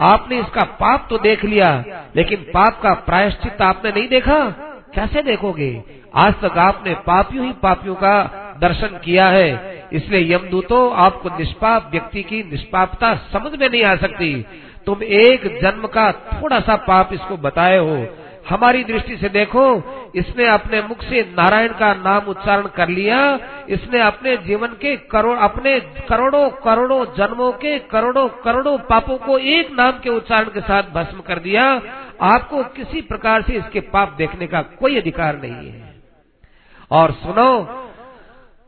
आपने इसका पाप तो देख लिया, लेकिन पाप का प्रायश्चित आपने नहीं देखा? कैसे देखोगे? आज तक आपने पापियों ही पापियों का दर्शन किया है। इसलिए यमदूतों, आपको निष्पाप व्यक्ति की निष्पापता समझ में नहीं आ सकती। तुम एक जन्म का थोड़ा सा पाप इसको बताए हो हमारी दृष्टि से देखो, इसने अपने मुख से नारायण का नाम उच्चारण कर लिया, इसने अपने जीवन के करोड़, अपने करोड़ों करोड़ों जन्मों के करोड़ों करोड़ों पापों को एक नाम के उच्चारण के साथ भस्म कर दिया। आपको किसी प्रकार से इसके पाप देखने का कोई अधिकार नहीं है। और सुनो,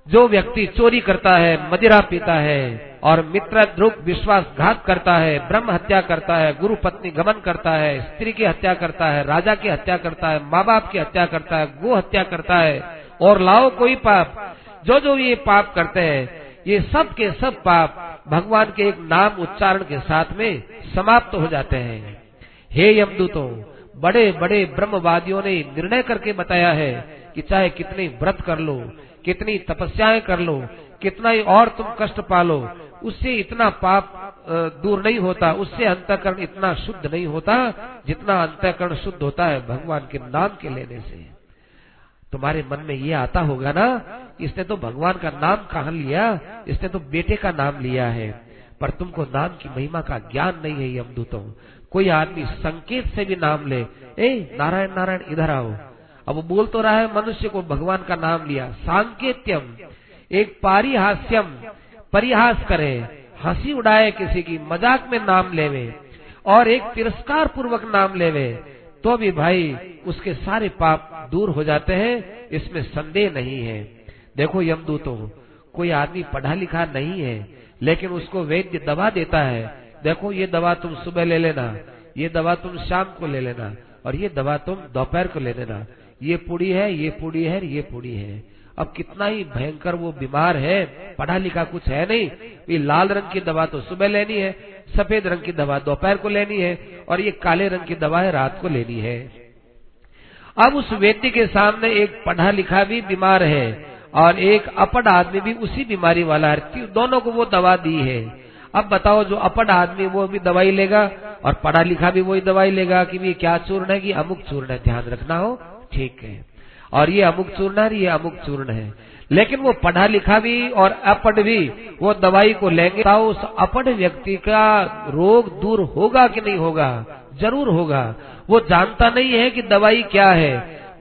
जो व्यक्ति चोरी करता है, मदिरा पीता है और मित्र ध्रुव विश्वासघात करता है, ब्रह्म हत्या करता है, गुरु पत्नी गमन करता है, स्त्री की हत्या करता है, राजा की हत्या करता है माँ बाप की हत्या करता है गो हत्या करता है, और लाओ कोई पाप। जो जो ये पाप करते हैं, ये सब के सब पाप भगवान के एक नाम उच्चारण के साथ में समाप्त हो जाते हैं। हे यमदूतों बड़े बड़े ब्रह्मवादियों ने निर्णय करके बताया है कि चाहे कितनी व्रत कर लो, कितनी तपस्याएँ कर लो कितना ही और तुम कष्ट पालो, उससे इतना पाप दूर नहीं होता, उससे अंतकरण इतना शुद्ध नहीं होता, जितना अंतकरण शुद्ध होता है भगवान के नाम के लेने से। तुम्हारे मन में ये आता होगा ना, इसने तो भगवान का नाम कहा लिया, इसने तो बेटे का नाम लिया है, पर तुमको नाम की महिमा का ज्ञान नहीं है यमदूतों कोई आदमी संकेत से भी नाम ले, ए, नारायण नारायण, इधर आओ। अब बोल तो रहा है, मनुष्य को भगवान का नाम लिया, सांकेत्यम। एक पारिहास्यम, परिहास करे, हँसी उड़ाए किसी की, मज़ाक में नाम लेवे और एक तिरस्कार पूर्वक नाम लेवे तो भी भाई उसके सारे पाप दूर हो जाते हैं, इसमें संदेह नहीं है। देखो यमदूतों, कोई आदमी पढ़ा लिखा नहीं है, लेकिन उसको वैद्य दवा देता है। देखो ये दवा तुम सुबह ले लेना, ये दवा तुम शाम को ले लेना, और ये दवा तुम दोपहर को ले लेना। ये पुड़ी है, ये पुड़ी है, ये पुड़ी है। अब कितना ही भयंकर वो बीमार है, पढ़ा लिखा कुछ है नहीं। ये लाल रंग की दवा तो सुबह लेनी है, सफ़ेद रंग की दवा दोपहर को लेनी है, और ये काले रंग की दवा है, रात को लेनी है। अब उस व्यक्ति के सामने एक पढ़ा लिखा भी बीमार है, और एक अपड आदमी भी उसी बीमारी वाला है। दोनों को वो दवा दी है। अब बताओ, जो अपड आदमी वो भी दवाई लेगा, और पढ़ा लिखा भी वही दवाई लेगा कि भी क्या चूर्ण है कि अमुक चूर्ण है। ध्यान रखना हो, ठीक है। और ये अमुक चूर्ण है, ये अमुक चूर्ण है। लेकिन वो पढ़ा लिखा भी और अपढ़ भी, वो दवाई को लेंगे तो उस अपढ़ व्यक्ति का रोग दूर होगा कि नहीं होगा? ज़रूर होगा। वो जानता नहीं है कि दवाई क्या है।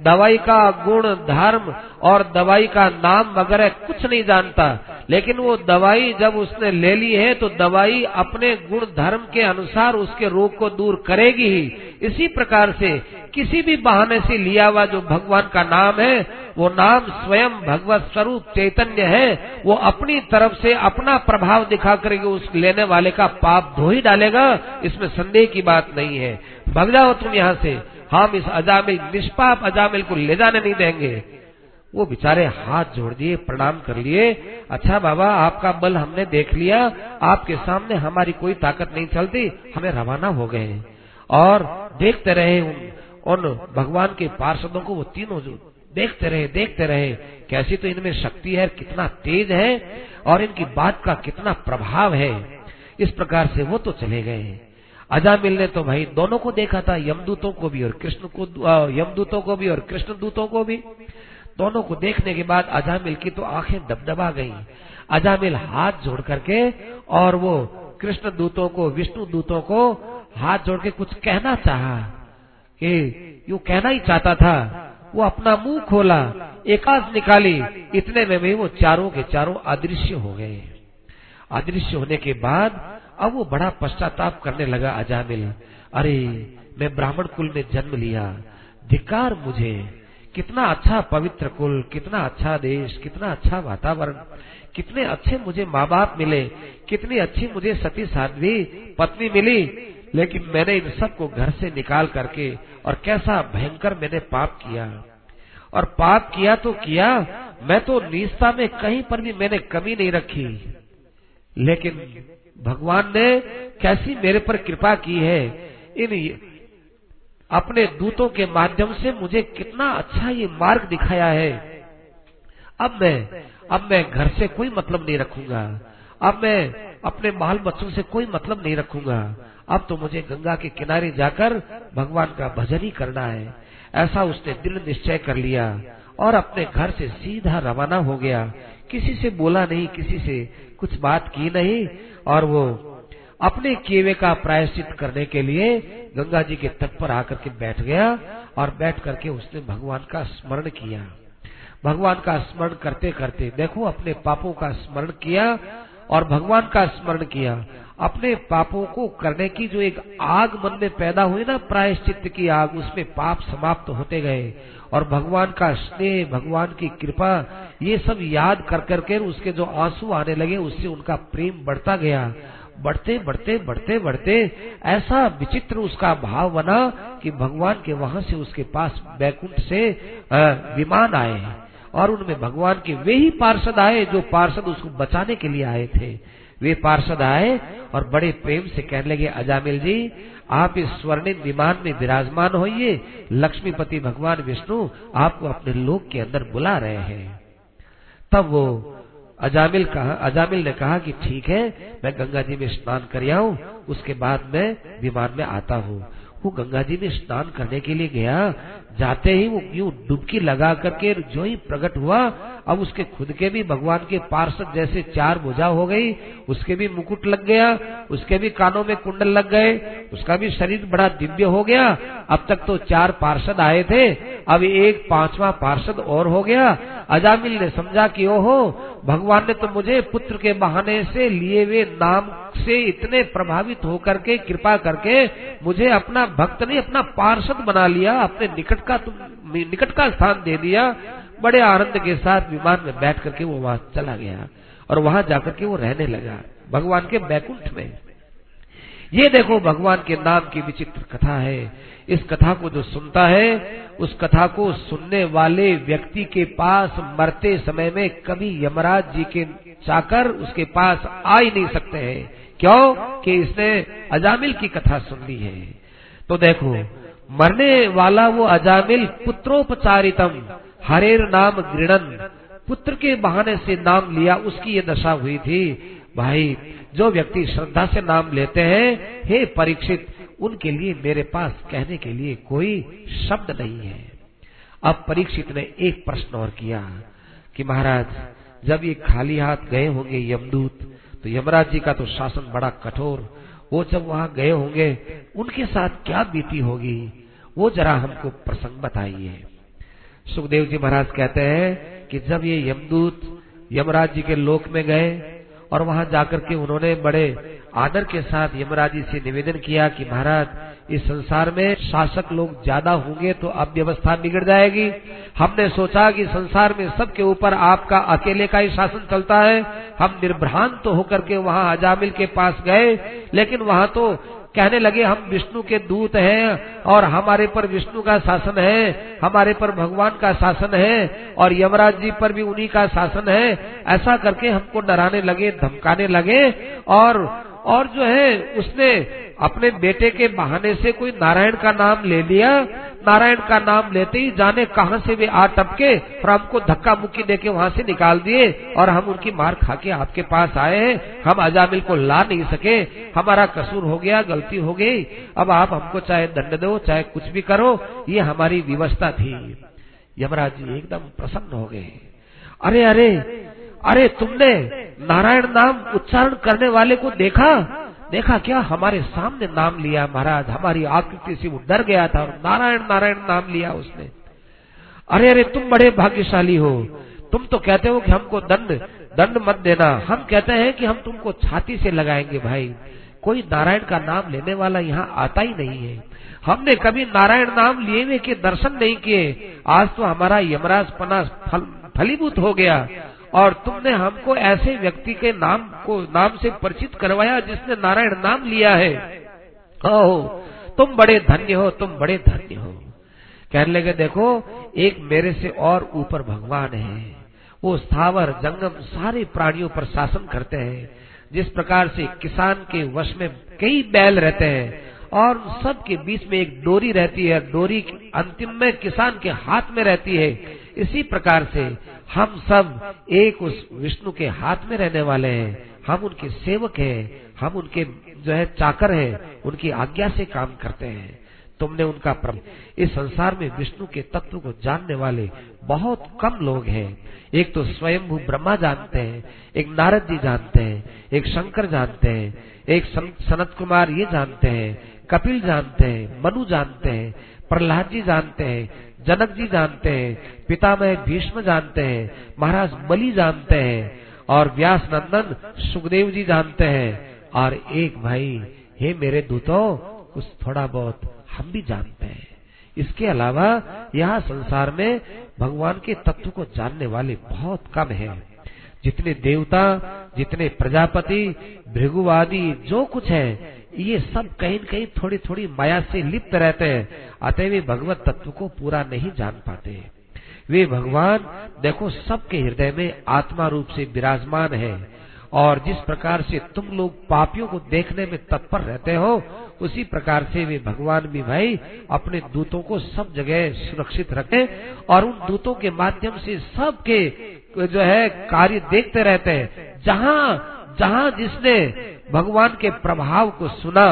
दवाई का गुण, धर्म और दवाई का नाम वगैरह कुछ नहीं जानता। लेकिन वो दवाई जब उसने ले ली है तो दवाई अपने गुण धर्म के अनुसार उसके रोग को दूर करेगी ही। इसी प्रकार से किसी भी बहाने से लिया हुआ जो भगवान का नाम है, वो नाम स्वयं भगवत स्वरूप चैतन्य है। वो अपनी तरफ़ से अपना प्रभाव दिखा करके उस लेने वाले का पाप धो ही डालेगा, इसमें संदेह की बात नहीं है। भग जाओ तुम यहाँ से, हम इस अजामिल, निष्पाप अजामिल को ले जाने नहीं देंगे। वो बेचारे हाथ जोड़ दिए प्रणाम कर लिए। अच्छा बाबा आपका बल हमने देख लिया आपके सामने हमारी कोई ताकत नहीं चलती हमें रवाना हो गए और देखते रहे उन, उन भगवान के पार्षदों को वो तीनों जो देखते रहे देखते रहे कैसी तो इनमें शक्ति है कितना तेज है और इनकी बात का कितना प्रभाव है। इस प्रकार से वो तो चले गए अजामिल ने तो भाई दोनों को देखा था यमदूतों को भी और कृष्ण को यमदूतों को भी और कृष्ण दूतों को भी। दोनों को देखने के बाद अजामिल की तो आँखें दबदबा गई। अजामिल हाथ जोड़ करके और वो कृष्ण दूतों को, विष्णु दूतों को हाथ जोड़ के कुछ कहना चाहा कि, यू कहना ही चाहता था। वो अपना मुँह खोला एकाश निकाली। इतने में भी वो चारों के चारों अदृश्य हो गए। अदृश्य होने के बाद अब वो बड़ा पश्चाताप करने लगा अजामिल। अरे, मैं ब्राह्मण कुल में जन्म लिया। धिकार मुझे। कितना अच्छा पवित्र कुल, कितना अच्छा देश, कितना अच्छा वातावरण, कितने अच्छे मुझे माँ बाप मिले, कितनी अच्छी मुझे सती साध्वी पत्नी मिली, लेकिन मैंने इन सबको घर से निकाल करके और कैसा भयंकर मैंने पाप किया। और पाप किया तो किया, मैं तो निष्ठा में कहीं पर भी मैंने कमी नहीं रखी। लेकिन भगवान ने कैसी मेरे पर कृपा की है, इन अपने दूतों के माध्यम से मुझे कितना अच्छा ये मार्ग दिखाया है। अब मैं अब मैं घर से कोई मतलब नहीं रखूँगा। अब मैं अपने बाल बच्चों से कोई मतलब नहीं रखूँगा। अब तो मुझे गंगा के किनारे जाकर भगवान का भजन ही करना है। ऐसा उसने दिल निश्चय कर लिया और अपने घर से सीधा रवाना हो गया। किसी से बोला नहीं, किसी से कुछ बात की नहीं और वो अपने केवे का प्रायश्चित करने के लिए गंगा जी के तट पर आकर के बैठ गया और बैठ करके उसने भगवान का स्मरण किया। भगवान का स्मरण करते करते देखो अपने पापों का स्मरण किया और भगवान का स्मरण किया। अपने पापों को करने की जो एक आग मन में पैदा हुई ना प्रायश्चित की आग, उसमें पाप समाप्त होते गए और भगवान का स्नेह, भगवान की कृपा, ये सब याद कर करके उसके जो आँसू आने लगे, उससे उनका प्रेम बढ़ता गया। बढ़ते बढ़ते बढ़ते बढ़ते, ऐसा विचित्र उसका भाव बना कि भगवान के वहाँ से उसके पास बैकुंठ से विमान आए हैं। और उनमें भगवान के वे ही पार्षद आए जो पार्षद उसको बचाने के लिए आए थे। वे पार्षद आए और बड़े प्रेम से कहने लगे, अजामिल जी, आप इस स्वर्णिम विमान में विराजमान होइए। लक्ष्मीपति भगवान विष्णु आपको अपने लोक के अंदर बुला रहे हैं। तब वो अजामिल कहा, अजामिल ने कहा कि ठीक है, मैं गंगा जी में स्नान कर आऊँ उसके बाद मैं विमान में आता हूँ। वो गंगा जी में स्नान करने के लिए गया जाते ही वो यूँ डुबकी लगा करके जो ही प्रकट हुआ, अब उसके खुद के भी भगवान के पार्षद जैसे चार भुजा हो गई, उसके भी मुकुट लग गया, उसके भी कानों में कुंडल लग गए, उसका भी शरीर बड़ा दिव्य हो गया। अब तक तो चार पार्षद आए थे, अब एक पांचवा पार्षद और हो गया। अजामिल ने समझा कि ओहो, भगवान ने तो मुझे पुत्र के बहाने से लिए हुए नाम से इतने प्रभावित होकर के, कृपा करके मुझे अपना भक्त नहीं, अपना पार्षद बना लिया, अपने निकट का तुम निकट का स्थान दे दिया, बड़े आनंद के साथ विमान में बैठ करके वो वहाँ चला गया और वहाँ जाकर के वो रहने लगा भगवान के बैकुंठ में। ये देखो भगवान के नाम की विचित्र कथा है। इस कथा को जो सुनता है, उस कथा को सुनने वाले व्यक्ति के पास मरते समय में कभी यमराज जी के चाकर उसके पास आ ही नहीं सकते हैं। क्यों? कि इसने अजामिल की कथा सुन ली है। तो देखो मरने वाला वो अजामिल पुत्रोपचारितम, हरेर नाम गृणन। पुत्र के बहाने से नाम लिया, उसकी ये दशा हुई थी। भाई, जो व्यक्ति श्रद्धा से नाम लेते हैं, हे परीक्षित, उनके लिए मेरे पास कहने के लिए कोई शब्द नहीं है। अब परीक्षित ने एक प्रश्न और किया कि महाराज, जब ये खाली हाथ गए होंगे यमदूत तो यमराज जी का तो शासन बड़ा कठोर वो जब वहाँ गए होंगे, उनके साथ क्या बीती होगी, वो जरा हमको प्रसंग बताइए। सुखदेव जी महाराज कहते हैं कि जब ये यमदूत यमराज जी के लोक में गए और वहाँ जाकर के उन्होंने बड़े आदर के साथ यमराज जी से निवेदन किया कि महाराज इस संसार में शासक लोग ज़्यादा होंगे तो अब व्यवस्था बिगड़ जाएगी। हमने सोचा कि संसार में सबके ऊपर आपका अकेले का ही शासन चलता है। हम निर्भ्रांत तो होकर के वहाँ अजामिल के पास गए, लेकिन वहाँ तो कहने लगे, हम विष्णु के दूत हैं और हमारे पर विष्णु का शासन है, हमारे पर भगवान का शासन है और यमराज जी पर भी उन्हीं का शासन है। ऐसा करके हमको डराने लगे, धमकाने लगे और और जो है, उसने अपने बेटे के बहाने से कोई नारायण का नाम ले लिया। नारायण का नाम लेते ही जाने कहाँ से वे आ टपके और हमको धक्का मुक्की देके वहाँ से निकाल दिए और हम उनकी मार खा के आपके पास आए हैं। हम अजामिल को ला नहीं सके। हमारा कसूर हो गया, गलती हो गई। अब आप हमको चाहे दंड दो, चाहे कुछ भी करो, ये हमारी व्यवस्था थी। यमराज जी एकदम प्रसन्न हो गए। अरे अरे अरे, तुमने नारायण नाम उच्चारण करने वाले को देखा देखा क्या हमारे सामने नाम लिया महाराज? हमारी आकृति से वो डर गया था और नारायण नारायण नाम लिया उसने। अरे अरे तुम बड़े भाग्यशाली हो। तुम तो कहते हो कि हमको दंड दंड मत देना। हम कहते हैं कि हम तुमको छाती से लगाएँगे भाई। कोई नारायण का नाम लेने वाला यहाँ आता ही नहीं है। हमने कभी नारायण नाम लिए हुए के दर्शन नहीं किए। आज तो हमारा यमराज पना फल, फलीभूत हो गया। और तुमने हमको ऐसे व्यक्ति के नाम को, नाम से परिचित करवाया जिसने नारायण नाम लिया है। ओहो, तुम बड़े धन्य हो, तुम बड़े धन्य हो। कहने लगे, देखो, एक मेरे से और ऊपर भगवान है। वो स्थावर, जंगम, सारे प्राणियों पर शासन करते हैं। जिस प्रकार से किसान के वश में कई बैल रहते हैं और सब के बीच में एक डोरी रहती है। डोरी अंतिम में किसान के हाथ में रहती है। इसी प्रकार से हम सब एक उस विष्णु के हाथ में रहने वाले हैं। हम उनके सेवक हैं। हम उनके जो है चाकर हैं। उनकी आज्ञा से काम करते हैं। तुमने उनका प्रम, इस संसार में विष्णु के तत्व को जानने वाले बहुत कम लोग हैं। एक तो स्वयंभू ब्रह्मा जानते हैं, एक नारद जी जानते हैं, एक शंकर जानते हैं, एक सनत कुमार ये जानते हैं, कपिल जानते हैं, मनु जानते हैं, प्रहलाद जी जानते हैं जनक जी जानते हैं, पितामह भीष्म जानते हैं, महाराज बलि जानते हैं और व्यास नंदन सुखदेव जी जानते हैं। और एक भाई, हे मेरे दूतों, कुछ थोड़ा बहुत हम भी जानते हैं। इसके अलावा यहाँ संसार में भगवान के तत्व को जानने वाले बहुत कम हैं। जितने देवता, जितने प्रजापति, भृगुवादी, जो कुछ है ये सब कहीं कहीं थोड़ी थोड़ी माया से लिप्त रहते हैं। अतः वे भगवत तत्व को पूरा नहीं जान पाते। वे भगवान, देखो, सबके हृदय में आत्मा रूप से विराजमान है। और जिस प्रकार से तुम लोग पापियों को देखने में तत्पर रहते हो, उसी प्रकार से वे भगवान भी भाई अपने दूतों को सब जगह सुरक्षित रखे और उन दूतों के माध्यम से सबके जो है कार्य देखते रहते हैं। जहाँ जहाँ जिसने भगवान के प्रभाव को सुना,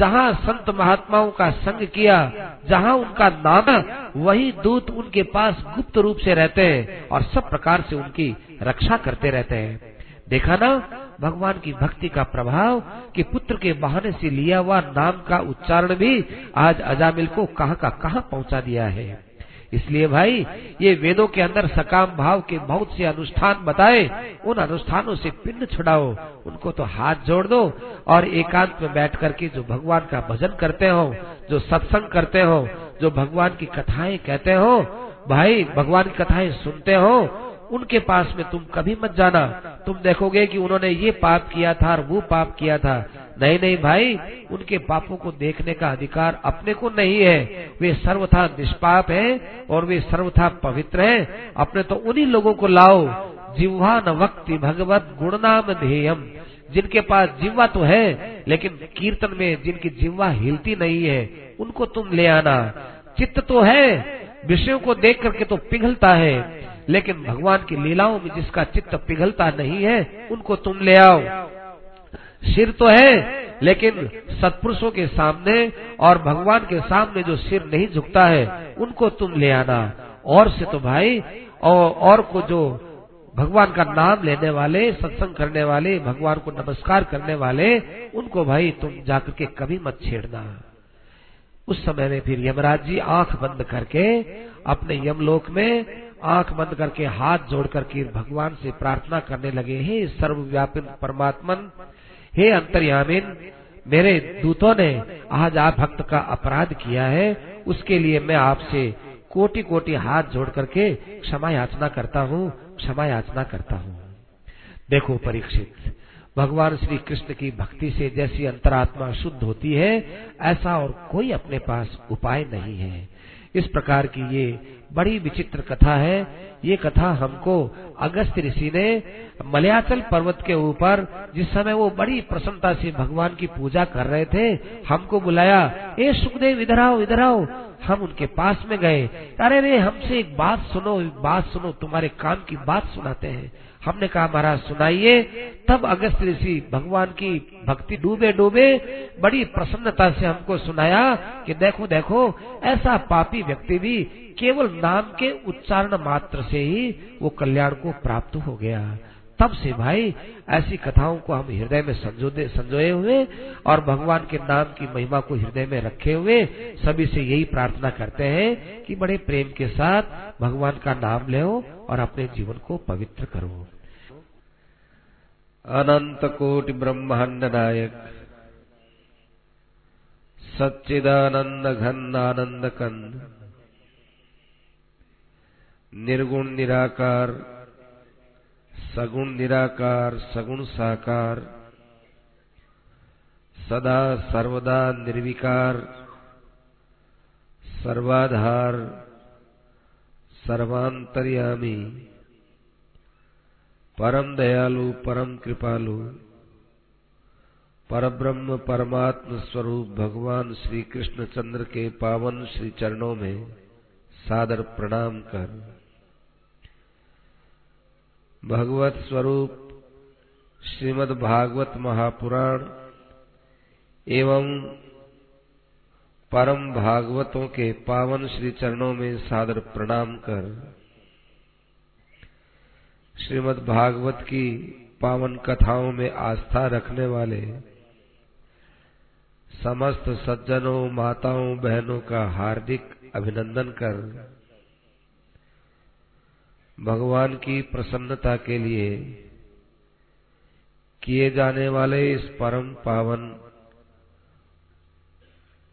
जहाँ संत महात्माओं का संग किया, जहाँ उनका नाम वही दूत उनके पास गुप्त रूप से रहते हैं और सब प्रकार से उनकी रक्षा करते रहते हैं। देखा ना, भगवान की भक्ति का प्रभाव कि पुत्र के बहाने से लिया हुआ नाम का उच्चारण भी आज अजामिल को कहाँ का कहाँ पहुँचा दिया है। इसलिए भाई, ये वेदों के अंदर सकाम भाव के बहुत से अनुष्ठान बताए, उन अनुष्ठानों से पिंड छुड़ाओ, उनको तो हाथ जोड़ दो और एकांत में बैठ करके जो भगवान का भजन करते हो, जो सत्संग करते हो, जो भगवान की कथाएँ कहते हो, भाई, भगवान की कथाएँ सुनते हो उनके पास में तुम कभी मत जाना। तुम देखोगे कि उन्होंने ये पाप किया था और वो पाप किया था। नहीं नहीं भाई, उनके पापों को देखने का अधिकार अपने को नहीं है। वे सर्वथा निष्पाप हैं और वे सर्वथा पवित्र हैं। अपने तो उन्हीं लोगों को लाओ। जिह्वा न वक्ति भगवत गुणनाम ध्येयम। जिनके पास जिह्वा तो है, लेकिन कीर्तन में जिनकी जिह्वा हिलती नहीं है, उनको तुम ले आना। चित्त तो है, विषयों को देख करके तो पिघलता है। लेकिन भगवान की लीलाओं में जिसका चित्त पिघलता नहीं है उनको तुम ले आओ। सिर तो है लेकिन सत्पुरुषों के सामने और भगवान के सामने जो सिर नहीं झुकता है उनको तुम ले आना। और से तो भाई और, और को जो भगवान का नाम लेने वाले सत्संग करने वाले भगवान को नमस्कार करने वाले उनको भाई तुम जाकर के कभी मत छेड़ना। उस समय में फिर यमराज जी आँख बंद करके अपने यमलोक में आँख बंद करके हाथ जोड़ करके भगवान से प्रार्थना करने लगे, हे सर्वव्यापी परमात्मन, हे अंतर्यामिन, मेरे दूतों ने आज आप भक्त का अपराध किया है। उसके लिए मैं आपसे कोटि कोटि हाथ जोड़ करके क्षमा याचना करता हूँ, क्षमा याचना करता हूँ। देखो परीक्षित, भगवान श्री कृष्ण की भक्ति से जैसी अंतरात्मा शुद्ध होती है, ऐसा और कोई अपने पास उपाय नहीं है। इस प्रकार की ये बड़ी विचित्र कथा है। ये कथा हमको अगस्त ऋषि ने मलयाचल पर्वत के ऊपर, जिस समय वो बड़ी प्रसन्नता से भगवान की पूजा कर रहे थे, हमको बुलाया, ए सुखदेव, इधर आओ इधर आओ। हम उनके पास में गए। अरे रे, हमसे एक बात सुनो, एक बात सुनो, तुम्हारे काम की बात सुनाते हैं। हमने कहा, महाराज, सुनाइए। तब अगस्त ऋषि भगवान की भक्ति डूबे डूबे, बड़ी प्रसन्नता से हमको सुनाया कि देखो देखो, ऐसा पापी व्यक्ति भी केवल नाम के उच्चारण मात्र से ही वो कल्याण को प्राप्त हो गया। तब से भाई ऐसी कथाओं को हम हृदय में संजोए हुए और भगवान के नाम की महिमा को हृदय में रखे हुए सभी से यही प्रार्थना करते हैं कि बड़े प्रेम के साथ भगवान का नाम ले और अपने जीवन को पवित्र करो। अनंत कोटि ब्रह्मांड नायक, सच्चिदानंद घन आनंद कंद, निर्गुण निराकार सगुण निराकार, सगुण साकार, सदा सर्वदा निर्विकार, सर्वाधार, सर्वांतर्यामी, परम दयालु, परम कृपालु, परब्रह्म परमात्म स्वरूप भगवान श्री कृष्ण चंद्र के पावन श्री चरणों में सादर प्रणाम कर। भगवत स्वरूप, श्रीमद् भागवत महापुराण एवं परम भागवतों के पावन श्री चरणों में सादर प्रणाम कर, श्रीमद् भागवत की पावन कथाओं में आस्था रखने वाले समस्त सज्जनों, माताओं, बहनों का हार्दिक अभिनंदन कर भगवान की प्रसन्नता के लिए किए जाने वाले इस परम पावन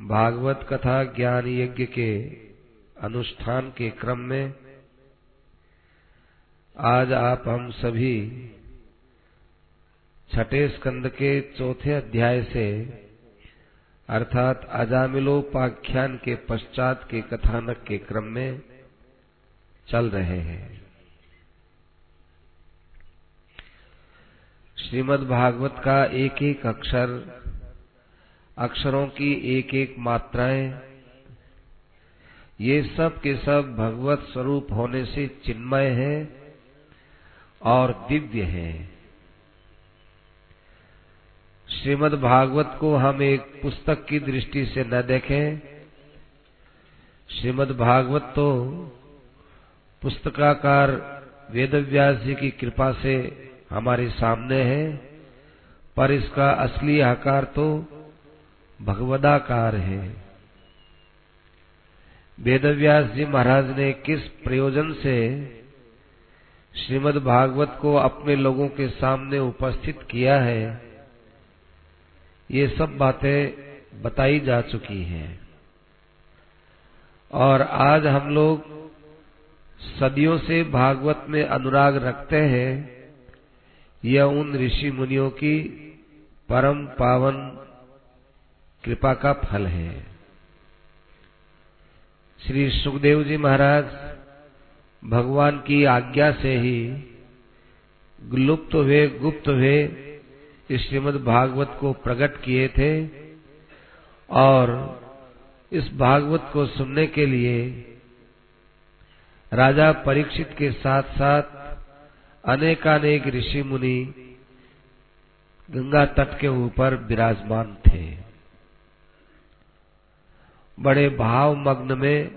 भागवत कथा ज्ञान यज्ञ के अनुष्ठान के क्रम में आज आप हम सभी छठे स्कंद के चौथे अध्याय से, अर्थात अजामिलोपाख्यान के पश्चात के कथानक के क्रम में चल रहे हैं। श्रीमद् भागवत का एक एक अक्षर, अक्षरों की एक एक मात्राएँ, ये सब के सब भगवत स्वरूप होने से चिन्मय है और दिव्य है। श्रीमद् भागवत को हम एक पुस्तक की दृष्टि से न देखें। श्रीमद् भागवत तो पुस्तकाकार वेदव्यास जी की कृपा से हमारे सामने है, पर इसका असली आकार तो भगवदाकार है। वेदव्यास जी महाराज ने किस प्रयोजन से श्रीमद् भागवत को अपने लोगों के सामने उपस्थित किया है, ये सब बातें बताई जा चुकी हैं। और आज हम लोग सदियों से भागवत में अनुराग रखते हैं यह उन ऋषि मुनियों की परम पावन कृपा का फल है। श्री सुखदेव जी महाराज भगवान की आज्ञा से ही लुप्त हुए, गुप्त हुए श्रीमद भागवत को प्रकट किए थे और इस भागवत को सुनने के लिए राजा परीक्षित के साथ साथ अनेकानेक ऋषि मुनि गंगा तट के ऊपर विराजमान थे। बड़े भाव मग्न में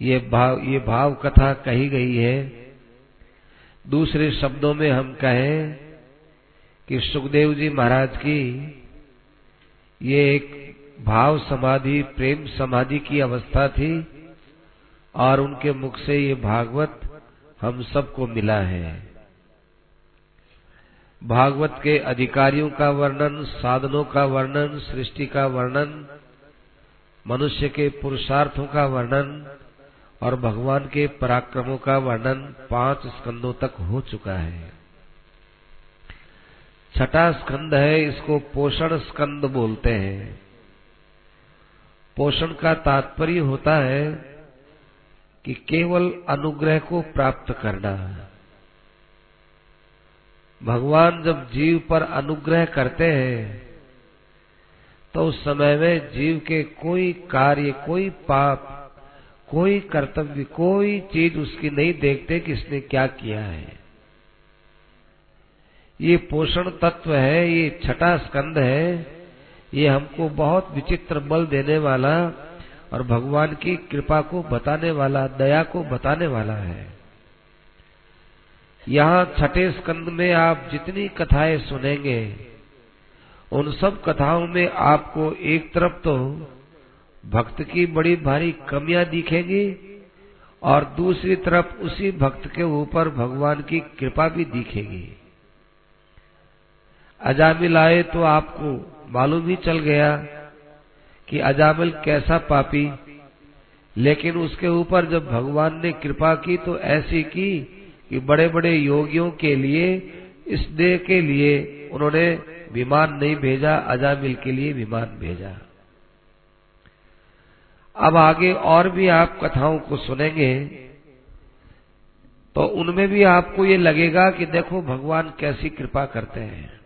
ये भाव ये भाव कथा कही गई है। दूसरे शब्दों में हम कहें कि सुखदेव जी महाराज की ये एक भाव समाधि, प्रेम समाधि की अवस्था थी और उनके मुख से ये भागवत हम सबको मिला है। भागवत के अधिकारियों का वर्णन, साधनों का वर्णन, सृष्टि का वर्णन, मनुष्य के पुरुषार्थों का वर्णन और भगवान के पराक्रमों का वर्णन पाँच स्कंदों तक हो चुका है। छठा स्कंद है, इसको पोषण स्कंद बोलते हैं। पोषण का तात्पर्य होता है कि केवल अनुग्रह को प्राप्त करना है। भगवान जब जीव पर अनुग्रह करते हैं तो उस समय में जीव के कोई कार्य, कोई पाप, कोई कर्तव्य, कोई चीज़ उसकी नहीं देखते कि इसने क्या किया है। ये पोषण तत्व है, ये छठा स्कंद है, ये हमको बहुत विचित्र बल देने वाला और भगवान की कृपा को बताने वाला, दया को बताने वाला है। यहाँ छठे स्कंद में आप जितनी कथाएँ सुनेंगे, उन सब कथाओं में आपको एक तरफ़ तो भक्त की बड़ी भारी कमियाँ दिखेंगी और दूसरी तरफ़ उसी भक्त के ऊपर भगवान की कृपा भी दिखेगी। अजामिल आए तो आपको मालूम ही चल गया कि अजामिल कैसा पापी? लेकिन उसके ऊपर जब भगवान ने कृपा की तो ऐसी की कि बड़े बड़े योगियों के लिए, इस देह के लिए उन्होंने विमान नहीं भेजा, अजामिल के लिए विमान भेजा। अब आगे और भी आप कथाओं को सुनेंगे तो उनमें भी आपको ये लगेगा कि देखो भगवान कैसी कृपा करते हैं।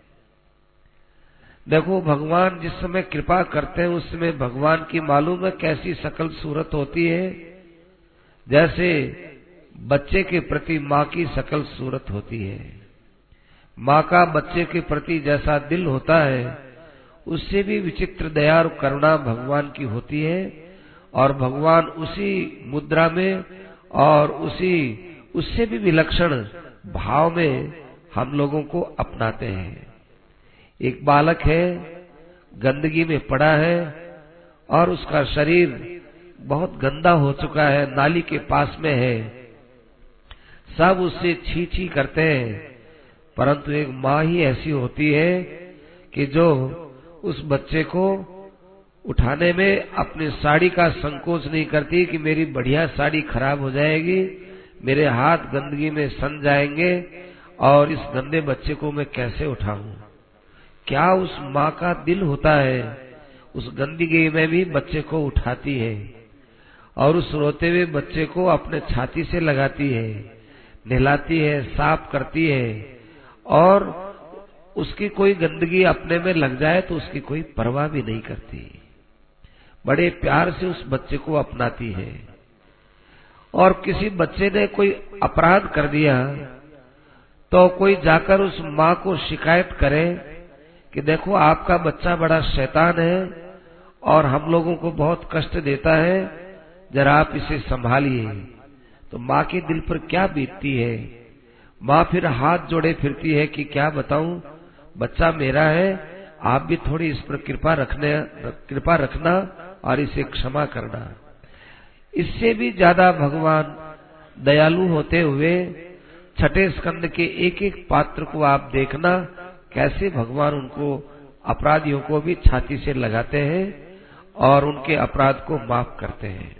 देखो, भगवान जिस समय कृपा करते हैं, उस समय भगवान की मालूम है कैसी सकल सूरत होती है। जैसे बच्चे के प्रति माँ की सकल सूरत होती है। माँ का बच्चे के प्रति जैसा दिल होता है, उससे भी विचित्र दया और करुणा भगवान की होती है और भगवान उसी मुद्रा में और उसी, उससे भी विलक्षण भाव में हम लोगों को अपनाते हैं। एक बालक है, गंदगी में पड़ा है और उसका शरीर बहुत गंदा हो चुका है, नाली के पास में है। सब उससे छी छी करते हैं, परंतु एक माँ ही ऐसी होती है कि जो उस बच्चे को उठाने में अपनी साड़ी का संकोच नहीं करती कि मेरी बढ़िया साड़ी खराब हो जाएगी, मेरे हाथ गंदगी में सन जाएँगे और इस गंदे बच्चे को मैं कैसे उठाऊं। क्या उस माँ का दिल होता है? उस गंदगी में भी बच्चे को उठाती है और उस रोते हुए बच्चे को अपने छाती से लगाती है, नहलाती है, साफ़ करती है और उसकी कोई गंदगी अपने में लग जाए तो उसकी कोई परवाह भी नहीं करती। बड़े प्यार से उस बच्चे को अपनाती है। और किसी बच्चे ने कोई अपराध कर दिया तो कोई जाकर उस माँ को शिकायत करे कि देखो आपका बच्चा बड़ा शैतान है और हम लोगों को बहुत कष्ट देता है, जरा आप इसे संभालिए। तो माँ के दिल पर क्या बीतती है? माँ फिर हाथ जोड़े फिरती है कि क्या बताऊँ? बच्चा मेरा है, आप भी थोड़ी इस पर कृपा रखने, कृपा रखना और इसे क्षमा करना। इससे भी ज़्यादा भगवान दयालु होते हुए छठे स्कंद के एक एक पात्र को आप देखना कैसे भगवान उनको अपराधियों को भी छाती से लगाते हैं और उनके अपराध को माफ़ करते हैं।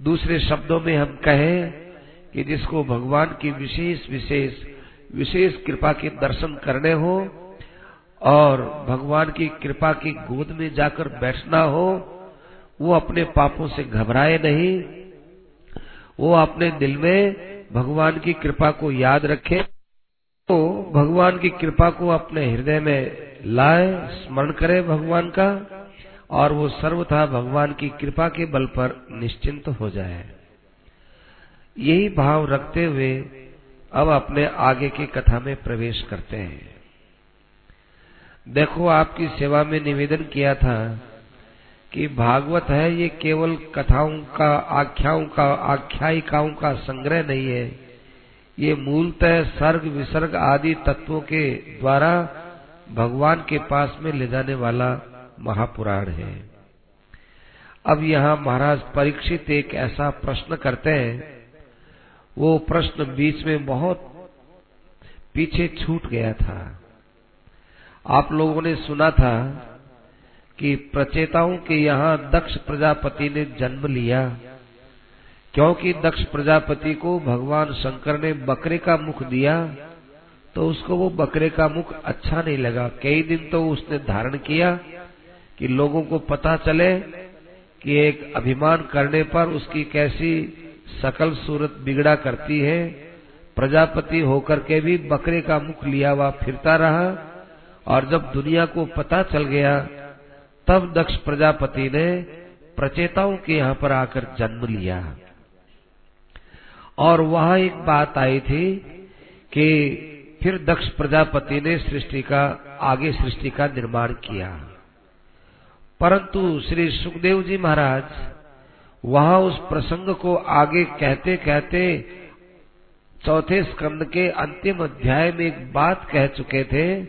दूसरे शब्दों में हम कहें कि जिसको भगवान की विशेष विशेष विशेष कृपा के दर्शन करने हो और भगवान की कृपा की गोद में जाकर बैठना हो, वो अपने पापों से घबराए नहीं। वो अपने दिल में भगवान की कृपा को याद रखे। तो भगवान की कृपा को अपने हृदय में लाए, स्मरण करे भगवान का, और वो सर्वथा भगवान की कृपा के बल पर निश्चिंत हो जाए। यही भाव रखते हुए अब अपने आगे की कथा में प्रवेश करते हैं। देखो, आपकी सेवा में निवेदन किया था कि भागवत है, ये केवल कथाओं का, आख्याओं का, आख्यायिकाओं का संग्रह नहीं है। ये मूलतः सर्ग, विसर्ग आदि तत्वों के द्वारा भगवान के पास में ले जाने वाला महापुराण है। अब यहाँ महाराज परीक्षित एक ऐसा प्रश्न करते हैं। वो प्रश्न बीच में बहुत पीछे छूट गया था। आप लोगों ने सुना था कि प्रचेताओं के यहाँ दक्ष प्रजापति ने जन्म लिया। क्योंकि दक्ष प्रजापति को भगवान शंकर ने बकरे का मुख दिया तो उसको वो बकरे का मुख अच्छा नहीं लगा। कई दिन तो उसने धारण किया कि लोगों को पता चले कि एक अभिमान करने पर उसकी कैसी सकल सूरत बिगड़ा करती है। प्रजापति होकर के भी बकरे का मुख लिया हुआ फिरता रहा और जब दुनिया को पता चल गया, तब दक्ष प्रजापति ने प्रचेताओं के यहाँ पर आकर जन्म लिया। और वहाँ एक बात आई थी कि फिर दक्ष प्रजापति ने सृष्टि का, आगे सृष्टि का निर्माण किया। परंतु श्री सुखदेव जी महाराज वहाँ उस प्रसंग को आगे कहते कहते चौथे स्कंद के अंतिम अध्याय में एक बात कह चुके थे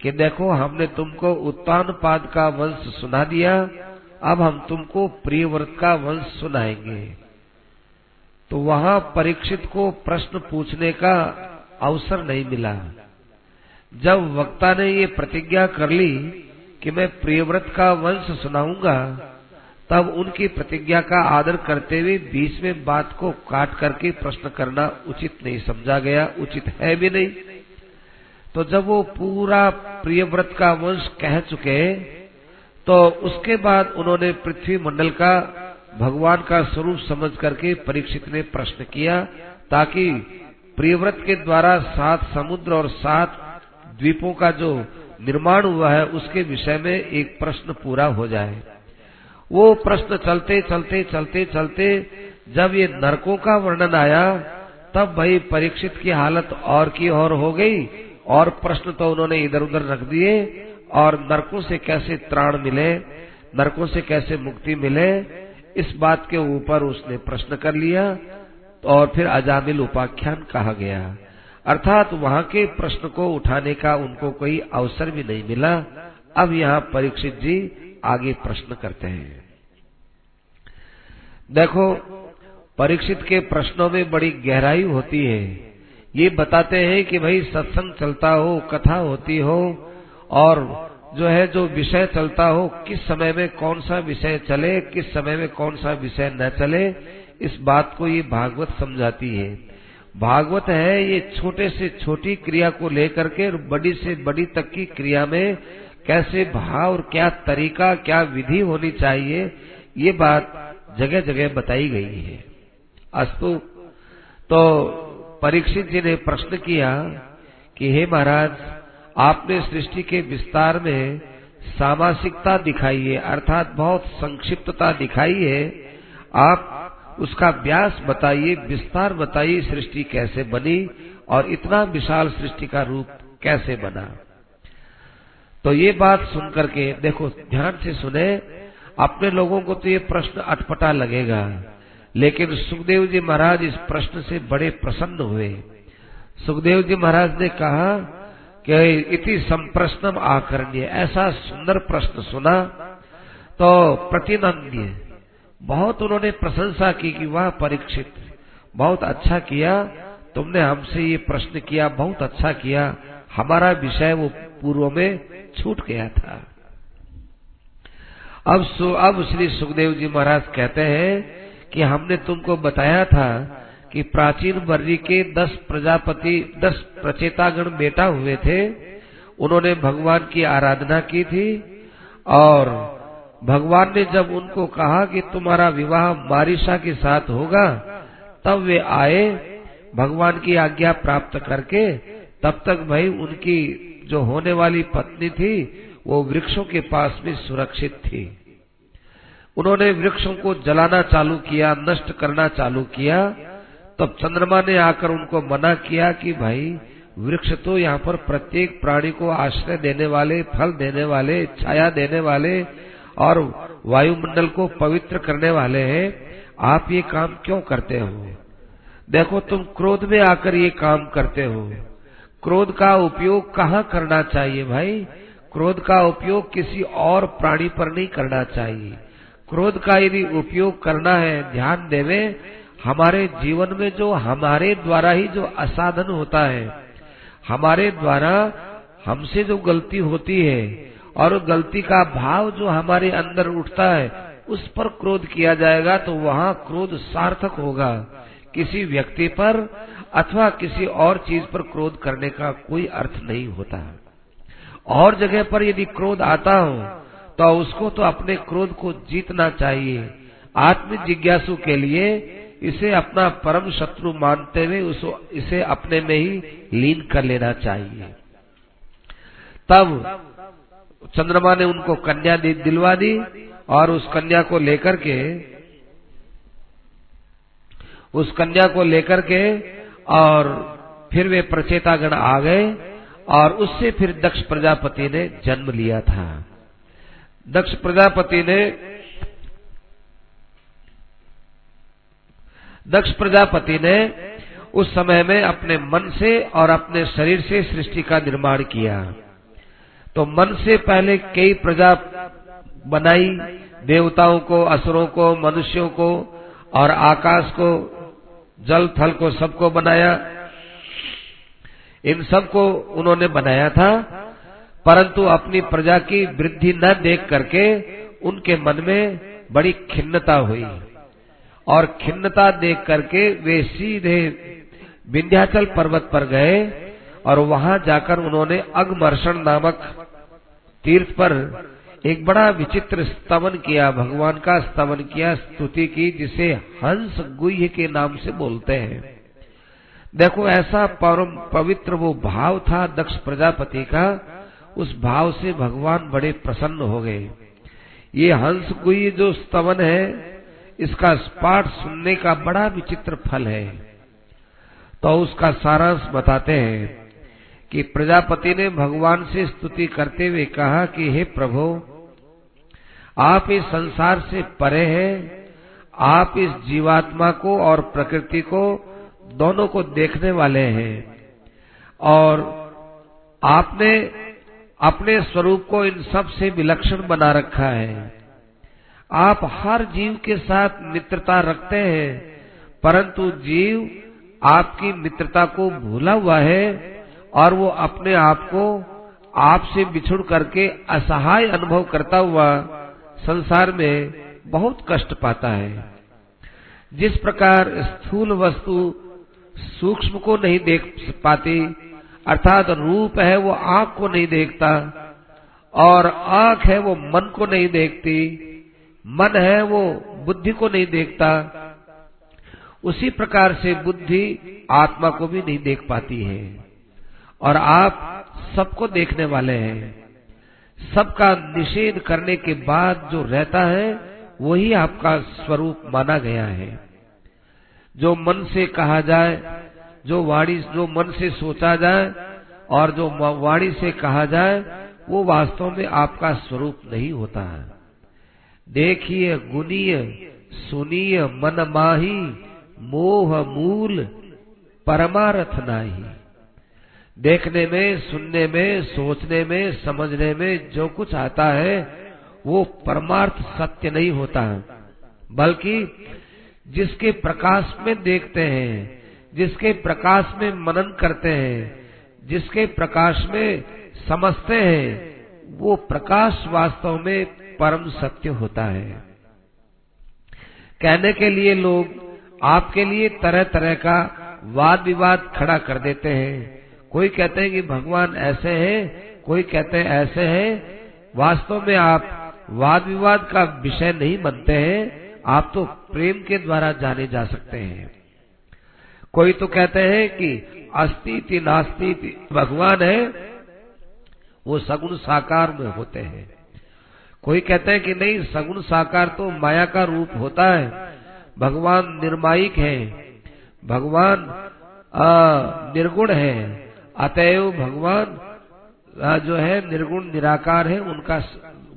कि देखो, हमने तुमको उत्तान पाद का वंश सुना दिया, अब हम तुमको प्रियव्रत का वंश सुनाएँगे। तो वहाँ परीक्षित को प्रश्न पूछने का अवसर नहीं मिला। जब वक्ता ने ये प्रतिज्ञा कर ली कि मैं प्रियव्रत का वंश सुनाऊँगा, तब उनकी प्रतिज्ञा का आदर करते हुए बीच में बात को काट करके प्रश्न करना उचित नहीं, समझा गया, उचित है भी नहीं। तो जब वो पूरा प्रियव्रत का वंश कह चुके तो उसके बाद उन्होंने पृथ्वी मंडल का भगवान का स्वरूप समझ करके परीक्षित ने प्रश्न किया ताकि प्रियव्रत के द्वारा सात समुद्र और सात द्वीपों का जो निर्माण हुआ है, उसके विषय में एक प्रश्न पूरा हो जाए। वो प्रश्न चलते चलते चलते चलते जब ये नरकों का वर्णन आया, तब भाई परीक्षित की हालत और की और हो गई और प्रश्न तो उन्होंने इधर उधर रख दिए और नरकों से कैसे त्राण मिले, नरकों से कैसे मुक्ति मिले इस बात के ऊपर उसने प्रश्न कर लिया और फिर अजामिल उपाख्यान कहा गया। अर्थात वहाँ के प्रश्न को उठाने का उनको कोई अवसर भी नहीं मिला। अब यहाँ परीक्षित जी आगे प्रश्न करते हैं। देखो, परीक्षित के प्रश्नों में बड़ी गहराई होती है। ये बताते हैं कि भाई सत्संग चलता हो, कथा होती हो और जो है, जो विषय चलता हो, किस समय में कौन सा विषय चले, किस समय में कौन सा विषय न चले, इस बात को ये भागवत समझाती है। भागवत है, ये छोटे से छोटी क्रिया को लेकर के, बड़ी से बड़ी तक की क्रिया में कैसे भाव और क्या तरीका, क्या विधि होनी चाहिए, ये बात जगह जगह बताई गई है। अस्तु तो परीक्षित जी ने प्रश्न किया कि, हे महाराज आपने सृष्टि के विस्तार में सामासिकता दिखाई है, अर्थात बहुत संक्षिप्तता दिखाई है। आप उसका व्यास बताइए, विस्तार बताइए सृष्टि कैसे बनी और इतना विशाल सृष्टि का रूप कैसे बना। तो ये बात सुनकर के, देखो, ध्यान से सुने, अपने लोगों को तो ये प्रश्न अटपटा लगेगा, लेकिन सुखदेव जी महाराज इस प्रश्न से बड़े प्रसन्न हुए। सुखदेव जी महाराज ने कहा इति संप्रश्नम आकरणीय, ऐसा सुंदर प्रश्न सुना तो प्रतिनंदीय। बहुत उन्होंने प्रशंसा की कि वह परीक्षित। बहुत अच्छा किया, तुमने हमसे ये प्रश्न किया, बहुत अच्छा किया। हमारा विषय वो पूर्व में छूट गया था। अब अब श्री सुखदेव जी महाराज कहते हैं कि हमने तुमको बताया था कि प्राचीन वर्री के दस प्रजापति, दस प्रचेतागण बेटा हुए थे। उन्होंने भगवान की आराधना की थी और भगवान ने जब उनको कहा कि तुम्हारा विवाह मारिशा के साथ होगा, तब वे आए, भगवान की आज्ञा प्राप्त करके, तब तक भाई उनकी जो होने वाली पत्नी थी, वो वृक्षों के पास में सुरक्षित थी। उन्होंने वृक्षों को जलाना चालू किया, नष्ट करना चालू किया तब चंद्रमा ने आकर उनको मना किया कि भाई, वृक्ष तो यहाँ पर प्रत्येक प्राणी को आश्रय देने वाले, फल देने वाले, छाया देने वाले और वायुमंडल को पवित्र करने वाले हैं, आप ये काम क्यों करते हो? देखो, तुम क्रोध में आकर ये काम करते हो। क्रोध का उपयोग कहाँ करना चाहिए भाई? क्रोध का उपयोग किसी और प्राणी पर नहीं करना चाहिए। क्रोध का यदि उपयोग करना है, ध्यान देवे हमारे जीवन में जो हमारे द्वारा ही जो असाधन होता है, हमारे द्वारा हमसे जो गलती होती है और गलती का भाव जो हमारे अंदर उठता है, उस पर क्रोध किया जाएगा तो वहाँ क्रोध सार्थक होगा। किसी व्यक्ति पर अथवा किसी और चीज़ पर क्रोध करने का कोई अर्थ नहीं होता। और जगह पर यदि क्रोध आता हो तो उसको तो अपने क्रोध को जीतना चाहिए। आत्म जिज्ञासु के लिए इसे अपना परम शत्रु मानते हुए इसे अपने में ही लीन कर लेना चाहिए। तब चंद्रमा ने उनको कन्या दिलवा दी और उस कन्या को लेकर के, उस कन्या को लेकर के और फिर वे प्रचेतागण आ गए और उससे फिर दक्ष प्रजापति ने जन्म लिया था। दक्ष प्रजापति ने दक्ष प्रजापति ने उस समय में अपने मन से और अपने शरीर से सृष्टि का निर्माण किया। तो मन से पहले कई प्रजा बनाई, देवताओं को, असुरों को, मनुष्यों को और आकाश को, जल, थल को सबको बनाया। इन सबको उन्होंने बनाया था, परंतु अपनी प्रजा की वृद्धि न देख करके उनके मन में बड़ी खिन्नता हुई। और खिन्नता देख करके वे सीधे विंध्याचल पर्वत पर गए और वहाँ जाकर उन्होंने अगमर्षण नामक तीर्थ पर एक बड़ा विचित्र स्तवन किया, भगवान का स्तवन किया, स्तुति की, जिसे हंस गुह्य के नाम से बोलते हैं। देखो, ऐसा परम पवित्र वो भाव था दक्ष प्रजापति का, उस भाव से भगवान बड़े प्रसन्न हो गए। ये हंस गुह्य जो स्तवन है इसका पाठ सुनने का बड़ा विचित्र फल है। तो उसका सारांश बताते हैं कि प्रजापति ने भगवान से स्तुति करते हुए कहा कि, हे प्रभु, आप इस संसार से परे हैं। आप इस जीवात्मा को और प्रकृति को दोनों को देखने वाले हैं। और आपने अपने स्वरूप को इन सबसे विलक्षण बना रखा है। आप हर जीव के साथ मित्रता रखते हैं, परंतु जीव आपकी मित्रता को भूला हुआ है और वो अपने आप को आपसे बिछुड़ करके असहाय अनुभव करता हुआ संसार में बहुत कष्ट पाता है। जिस प्रकार स्थूल वस्तु सूक्ष्म को नहीं देख पाती, अर्थात रूप है वो आँख को नहीं देखता और आँख है वो मन को नहीं देखती मन है वो बुद्धि को नहीं देखता, उसी प्रकार से बुद्धि आत्मा को भी नहीं देख पाती है। और आप सबको देखने वाले हैं। सबका निषेध करने के बाद जो रहता है, वही आपका स्वरूप माना गया है। जो मन से कहा जाए, जो वाणी, जो मन से सोचा जाए, और जो वाणी से कहा जाए, वो वास्तव में आपका स्वरूप नहीं होता है। देखिए गुनीय सुनिय मन माही, मोह मूल, परमारथ नाही। देखने में, सुनने में, सोचने में, समझने में जो कुछ आता है, वो परमार्थ सत्य नहीं होता। है बल्कि जिसके प्रकाश में देखते हैं, जिसके प्रकाश में मनन करते हैं, जिसके प्रकाश में समझते हैं, वो प्रकाश वास्तव में परम सत्य होता है। कहने के लिए लोग आपके लिए तरह तरह का वाद विवाद खड़ा कर देते हैं। कोई कहते हैं कि भगवान ऐसे हैं, कोई कहते हैं ऐसे हैं। वास्तव में आप वाद विवाद का विषय नहीं बनते हैं, आप तो प्रेम के द्वारा जाने जा सकते हैं। कोई तो कहते हैं कि अस्तिति नास्ति भगवान है, वो सगुण साकार में होते हैं। कोई कहते हैं कि नहीं सगुण साकार तो माया का रूप होता है। भगवान निर्मायिक है। भगवान निर्गुण है। अतएव भगवान आ, जो है निर्गुण निराकार है। उनका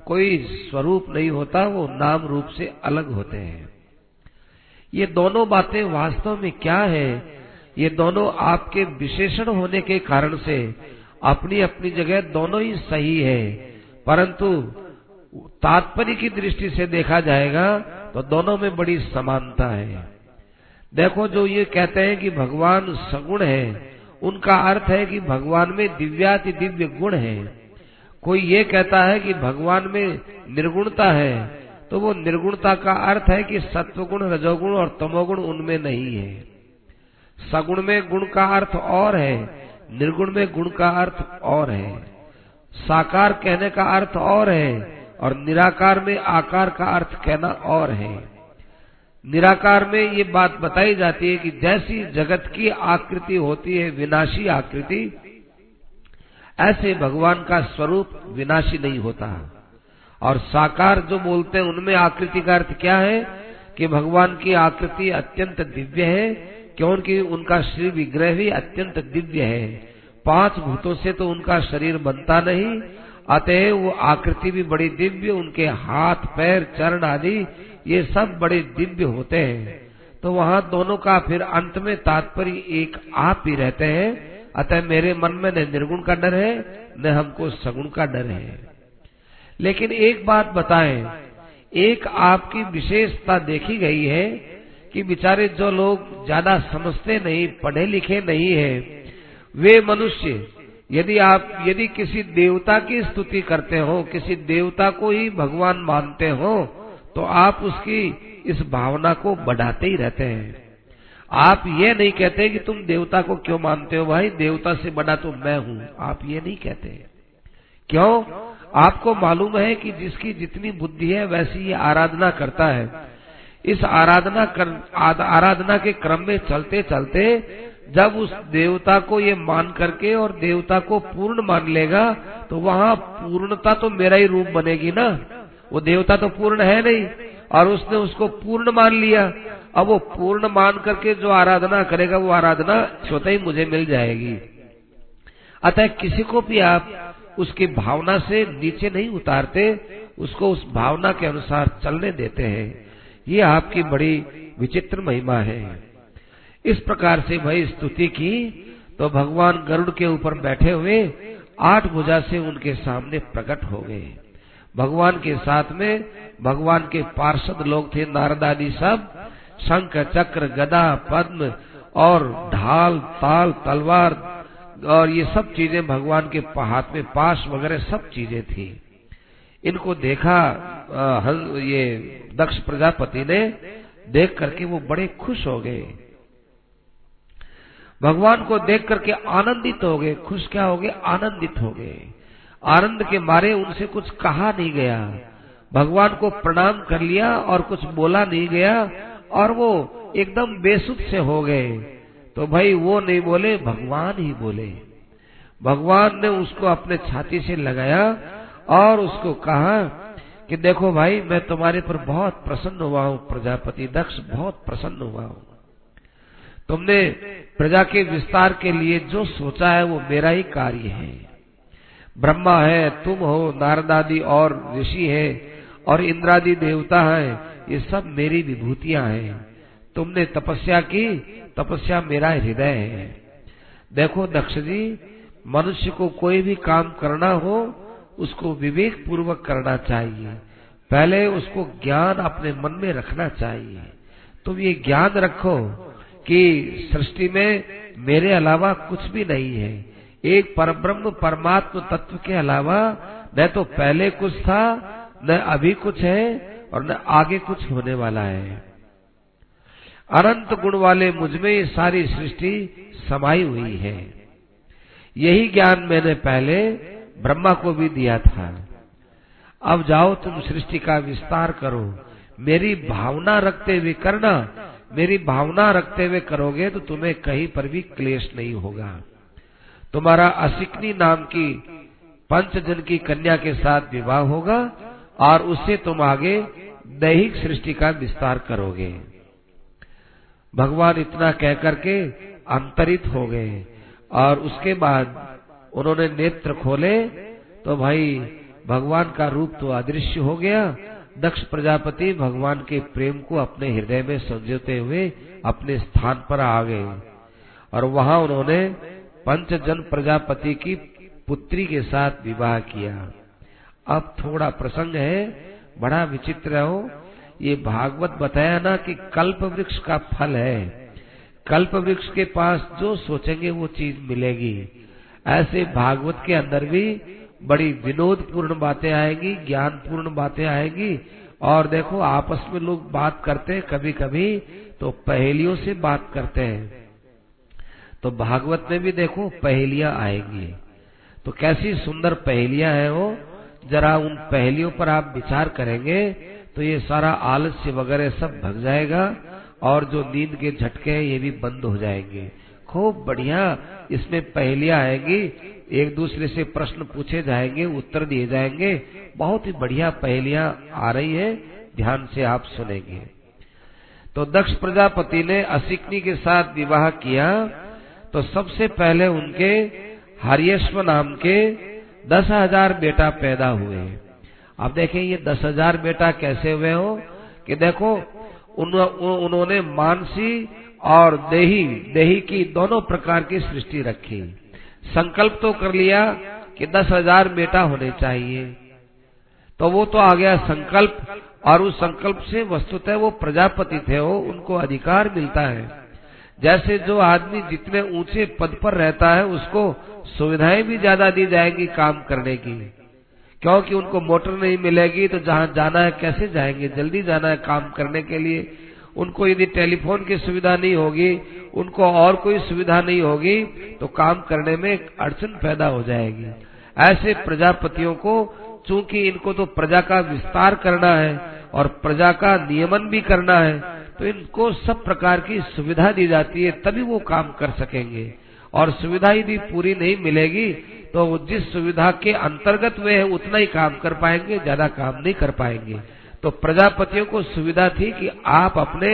कोई स्वरूप नहीं होता वो नाम रूप से अलग होते हैं। ये दोनों बातें वास्तव में क्या है? ये दोनों आपके विशेषण होने के कारण से अपनी अपनी जगह दोनों ही सही है। परंतु तात्पर्य की दृष्टि से देखा जाएगा तो दोनों में बड़ी समानता है। देखो जो ये कहते हैं कि भगवान सगुण है, उनका अर्थ है कि भगवान में दिव्याति दिव्य गुण है। कोई ये कहता है कि भगवान में निर्गुणता है तो वो निर्गुणता का अर्थ है कि सत्वगुण, रजोगुण और तमोगुण उनमें नहीं है। सगुण में गुण का अर्थ और है, निर्गुण में गुण का अर्थ और है। साकार कहने का अर्थ और है और निराकार में आकार का अर्थ कहना और है। निराकार में ये बात बताई जाती है कि जैसी जगत की आकृति होती है, विनाशी आकृति, ऐसे भगवान का स्वरूप विनाशी नहीं होता। और साकार जो बोलते हैं, उनमें आकृति का अर्थ क्या है? कि भगवान की आकृति अत्यंत दिव्य है, क्योंकि उनका श्री विग्रह भी अत्यंत दिव्य है। पाँच भूतों से तो उनका शरीर बनता नहीं अतः वो आकृति भी बड़ी दिव्य, उनके हाथ, पैर, चरण आदि, ये सब बड़े दिव्य होते हैं। तो वहाँ दोनों का फिर अंत में तात्पर्य एक आप ही रहते हैं। अतः मेरे मन में न निर्गुण का डर है, न हमको सगुण का डर है। लेकिन एक बात बताएँ, एक आपकी विशेषता देखी गई है कि बेचारे जो लोग ज़्यादा समझते नहीं, पढ़े लिखे नहीं है, वे मनुष्य यदि आप, यदि किसी देवता की स्तुति करते हो, किसी देवता को ही भगवान मानते हो तो आप उसकी इस भावना को बढ़ाते ही रहते हैं। आप ये नहीं कहते कि तुम देवता को क्यों मानते हो, भाई, देवता से बड़ा तो मैं हूँ। आप ये नहीं कहते। क्यों? आपको मालूम है कि जिसकी जितनी बुद्धि है, वैसी ये आराधना करता है। इस आराधना कर आराधना के क्रम में चलते चलते जब उस देवता को ये मान करके और देवता को पूर्ण मान लेगा तो वहाँ पूर्णता तो मेरा ही रूप बनेगी ना। वो देवता तो पूर्ण है नहीं, और उसने उसको पूर्ण मान लिया। अब वो पूर्ण मान करके जो आराधना करेगा, वो आराधना स्वतः ही मुझे मिल जाएगी। अतः किसी को भी आप उसकी भावना से नीचे नहीं उतारते, उसको उस भावना के अनुसार चलने देते हैं। ये आपकी बड़ी विचित्र महिमा है। इस प्रकार से भाई स्तुति की तो भगवान गरुड़ के ऊपर बैठे हुए आठ भुजा से उनके सामने प्रकट हो गए। भगवान के साथ में भगवान के पार्षद लोग थे नारद आदि सब शंख चक्र गदा पद्म और ढाल ताल तलवार और ये सब चीज़ें भगवान के हाथ में पास वगैरह सब चीज़ें थी। इनको देखा आ, ये दक्ष प्रजापति ने देख करके वो बड़े खुश हो गए। भगवान को देख करके आनंदित हो गए, खुश क्या हो गए? आनंदित हो गए। आनंद के मारे उनसे कुछ कहा नहीं गया। भगवान को प्रणाम कर लिया और कुछ बोला नहीं गया और वो एकदम बेसुध से हो गए। तो भाई वो नहीं बोले, भगवान ही बोले। भगवान ने उसको अपने छाती से लगाया और उसको कहा कि देखो भाई, मैं तुम्हारे पर बहुत प्रसन्न हुआ हूँ, प्रजापति दक्ष, बहुत प्रसन्न हुआ हूँ। तुमने प्रजा के विस्तार के लिए जो सोचा है वो मेरा ही कार्य है। ब्रह्मा है, तुम हो, नारदादि और ऋषि है, और इंद्रादि देवता है, ये सब मेरी विभूतियाँ हैं। तुमने तपस्या की, तपस्या मेरा हृदय है। देखो दक्ष जी मनुष्य को कोई भी काम करना हो, उसको विवेक पूर्वक करना चाहिए। पहले उसको ज्ञान अपने मन में रखना चाहिए। तुम ये ज्ञान रखो कि सृष्टि में मेरे अलावा कुछ भी नहीं है। एक परब्रह्म परमात्म तत्व के अलावा न तो पहले कुछ था, न अभी कुछ है और न आगे कुछ होने वाला है। अनंत गुण वाले मुझमें ये सारी सृष्टि समाई हुई है। यही ज्ञान मैंने पहले ब्रह्मा को भी दिया था। अब जाओ तुम सृष्टि का विस्तार करो। मेरी भावना रखते हुए करना मेरी भावना रखते हुए करोगे तो तुम्हें कहीं पर भी क्लेश नहीं होगा। तुम्हारा असिकनी नाम की पंचजन की कन्या के साथ विवाह होगा और उससे तुम आगे दैहिक सृष्टि का विस्तार करोगे। भगवान इतना कह करके अंतरित हो गए और उसके बाद उन्होंने नेत्र खोले तो भाई भगवान का रूप तो अदृश्य हो गया दक्ष प्रजापति भगवान के प्रेम को अपने हृदय में संजोते हुए अपने स्थान पर आ गए। और वहाँ उन्होंने पंचजन प्रजापति की पुत्री के साथ विवाह किया। अब थोड़ा प्रसंग है, बड़ा विचित्र हो ये भागवत बताया ना कि कल्प वृक्ष का फल है। कल्प वृक्ष के पास जो सोचेंगे वो चीज़ मिलेगी। ऐसे भागवत के अंदर भी बड़ी विनोद पूर्ण बातें आएँगी ज्ञान पूर्ण बातें आएँगी। और देखो, आपस में लोग बात करते हैं कभी कभी तो पहेलियों से बात करते हैं। तो भागवत में भी देखो, पहेलियाँ आएँगी। तो कैसी सुंदर पहेलियाँ हैं वो। जरा उन पहेलियों पर आप विचार करेंगे तो ये सारा आलस्य वगैरह सब भग जाएगा, और जो नींद के झटके हैं, ये भी बंद हो जाएँगे। खूब बढ़िया, इसमें पहेलियाँ आएँगी। एक दूसरे से प्रश्न पूछे जाएँगे उत्तर दिए जाएँगे। बहुत ही बढ़िया पहेलियाँ आ रही है ध्यान से आप सुनेंगे। तो दक्ष प्रजापति ने असिकनी के साथ विवाह किया। तो सबसे पहले उनके हरियश्व नाम के दस हज़ार बेटा पैदा हुए। अब देखें ये दस हज़ार बेटा कैसे हुए हो? कि देखो उन, उन्होंने मानसी और देही देही की दोनों प्रकार की सृष्टि रखी। संकल्प तो कर लिया कि दस हज़ार बेटा होने चाहिए। तो वो तो आ गया संकल्प, और उस संकल्प से वस्तुतः वो प्रजापति थे, वो उनको अधिकार मिलता है। जैसे जो आदमी जितने ऊँचे पद पर रहता है, उसको सुविधाएँ भी ज़्यादा दी जाएँगी काम करने की। क्योंकि उनको मोटर नहीं मिलेगी तो जहाँ जाना है, कैसे जाएँगे? जल्दी जाना है काम करने के लिए। उनको यदि टेलीफोन की सुविधा नहीं होगी, उनको और कोई सुविधा नहीं होगी तो काम करने में अड़चन पैदा हो जाएगी। ऐसे प्रजापतियों को, चूँकि इनको तो प्रजा का विस्तार करना है और प्रजा का नियमन भी करना है तो इनको सब प्रकार की सुविधा दी जाती है, तभी वो काम कर सकेंगे। और सुविधा यदि पूरी नहीं मिलेगी तो जिस सुविधा के अंतर्गत वे उतना ही काम कर पाएँगे, ज़्यादा काम नहीं कर पाएँगे। तो प्रजापतियों को सुविधा थी कि आप अपने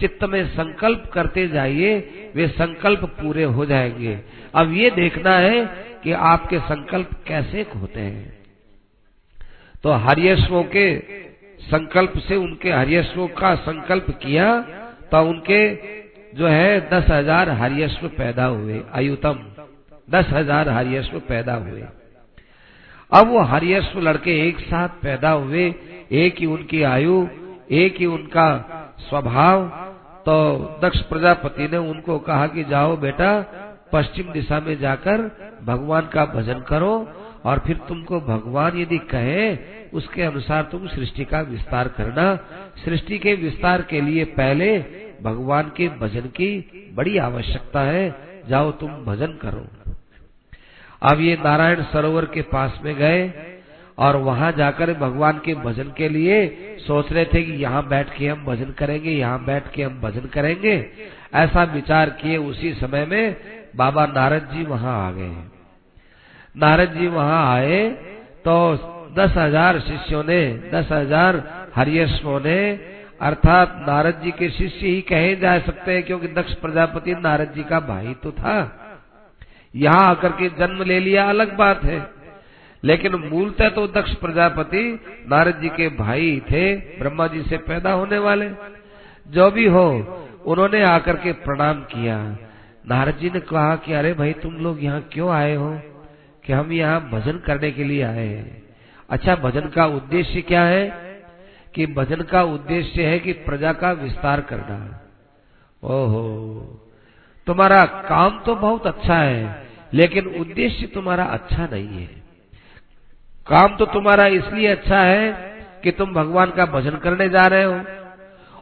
चित्त में संकल्प करते जाइए, वे संकल्प पूरे हो जाएँगे। अब ये देखना है कि आपके संकल्प कैसे होते हैं। तो हरियश्वों के संकल्प से उनके हरियश्वों का संकल्प किया तो उनके जो है दस हज़ार हरियश्व पैदा हुए अयुतम दस हज़ार हरियश्व पैदा हुए। अब वो हरियश्व लड़के एक साथ पैदा हुए, एक ही उनकी आयु, एक ही उनका स्वभाव। तो दक्ष प्रजापति ने उनको कहा कि जाओ बेटा, पश्चिम दिशा में जाकर भगवान का भजन करो और फिर तुमको भगवान यदि कहे, उसके अनुसार तुम सृष्टि का विस्तार करना। सृष्टि के विस्तार के लिए पहले भगवान के भजन की बड़ी आवश्यकता है। जाओ तुम भजन करो। अब ये नारायण सरोवर के पास में गए और वहाँ जाकर भगवान के भजन के लिए सोच रहे थे कि यहाँ बैठ के हम भजन करेंगे, यहाँ बैठ के हम भजन करेंगे। ऐसा विचार किए उसी समय में बाबा नारद जी वहाँ आ गए। नारद जी वहाँ आए तो दस हज़ार शिष्यों ने, दस हज़ार हरियशों ने, अर्थात नारद जी के शिष्य ही कहे जा सकते हैं, क्योंकि दक्ष प्रजापति नारद जी का भाई तो था। यहाँ आकर के जन्म ले लिया, अलग बात है। लेकिन मूलतः तो दक्ष प्रजापति नारद जी के भाई थे, ब्रह्मा जी से पैदा होने वाले। जो भी हो, उन्होंने आकर के प्रणाम किया। नारद जी ने कहा कि, अरे भाई, तुम लोग यहाँ क्यों आए हो? कि हम यहाँ भजन करने के लिए आए हैं। अच्छा भजन का उद्देश्य क्या है? कि भजन का उद्देश्य है कि प्रजा का विस्तार करना। ओहो तुम्हारा काम तो बहुत अच्छा है, लेकिन उद्देश्य तुम्हारा अच्छा नहीं है। काम तो तुम्हारा इसलिए अच्छा है कि तुम भगवान का भजन करने जा रहे हो,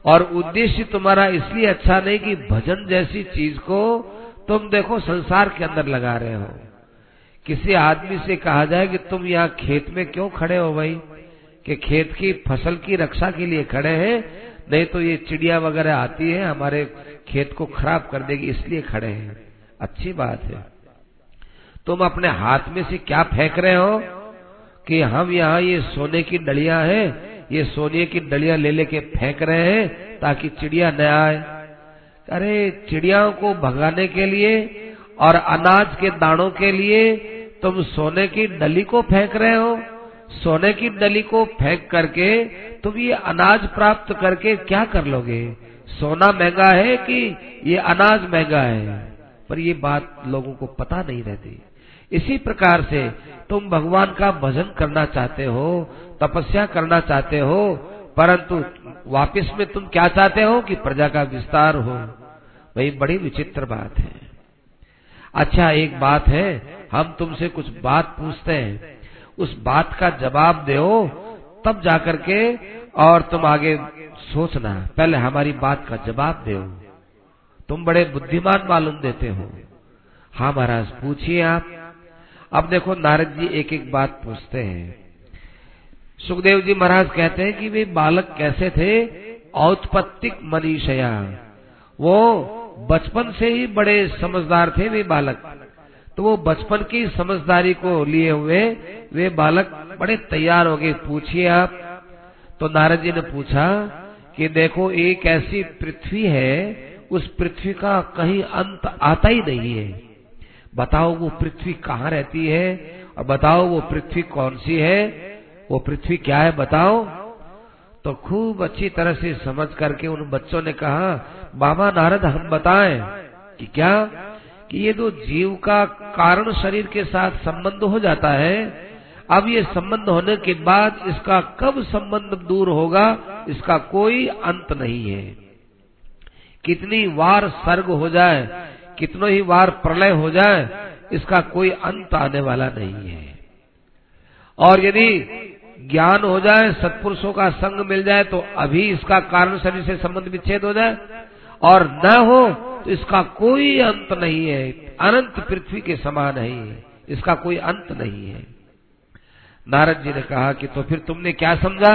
और उद्देश्य तुम्हारा इसलिए अच्छा नहीं कि भजन जैसी चीज़ को तुम देखो संसार के अंदर लगा रहे हो। किसी आदमी से कहा जाए कि तुम यहाँ खेत में क्यों खड़े हो भाई? कि खेत की फ़सल की रक्षा के लिए खड़े हैं? नहीं तो ये चिड़िया वगैरह आती है, हमारे खेत को खराब कर देगी, इसलिए खड़े हैं। अच्छी बात है। तुम अपने हाथ में से क्या फेंक रहे हो कि हम यहाँ ये सोने की डलिया है, ये सोने की डलिया ले लेके फेंक रहे हैं ताकि चिड़िया न आए? अरे, चिड़ियाओं को भगाने के लिए और अनाज के दानों के लिए तुम सोने की डली को फेंक रहे हो? सोने की डली को फेंक करके तुम ये अनाज प्राप्त करके क्या कर लोगे? सोना महँगा है कि ये अनाज महँगा है? पर ये बात लोगों को पता नहीं रहती। इसी प्रकार से तुम भगवान का भजन करना चाहते हो, तपस्या करना चाहते हो, परंतु वापिस में तुम क्या चाहते हो कि प्रजा का विस्तार हो? वही बड़ी विचित्र बात है। अच्छा एक बात है, हम तुमसे कुछ बात पूछते हैं। उस बात का जवाब दो, तब जाकर के और तुम आगे सोचना, पहले हमारी बात का जवाब दो तुम बड़े बुद्धिमान मालूम देते हो। हाँ महाराज, पूछिए आप। अब देखो, नारद जी एक एक बात पूछते हैं। सुखदेव जी महाराज कहते हैं कि वे बालक कैसे थे? औत्पत्तिक मनीषया। वो बचपन से ही बड़े समझदार थे वे बालक। तो वो बचपन की समझदारी को लिए हुए वे बालक बड़े तैयार हो गए। पूछिए आप। तो नारद जी ने पूछा कि देखो, एक ऐसी पृथ्वी है, उस पृथ्वी का कहीं अंत आता ही नहीं है। बताओ वो पृथ्वी कहाँ रहती है और बताओ वो पृथ्वी कौन सी है? वो पृथ्वी क्या है बताओ। तो खूब अच्छी तरह से समझ करके उन बच्चों ने कहा, बाबा नारद, हम बताएँ कि क्या? कि ये तो जीव का कारण शरीर के साथ संबंध हो जाता है अब ये संबंध होने के बाद इसका कब संबंध दूर होगा, इसका कोई अंत नहीं है। कितनी वार सर्ग हो जाए, कितनों ही बार प्रलय हो जाए, इसका कोई अंत आने वाला नहीं है। और यदि ज्ञान हो जाए, सत्पुरुषों का संग मिल जाए तो अभी इसका कारण शरीर से संबंध विच्छेद हो जाए। और न हो तो इसका कोई अंत नहीं है, अनंत पृथ्वी के समान है, इसका कोई अंत नहीं है। नारद जी ने कहा कि तो फिर तुमने क्या समझा?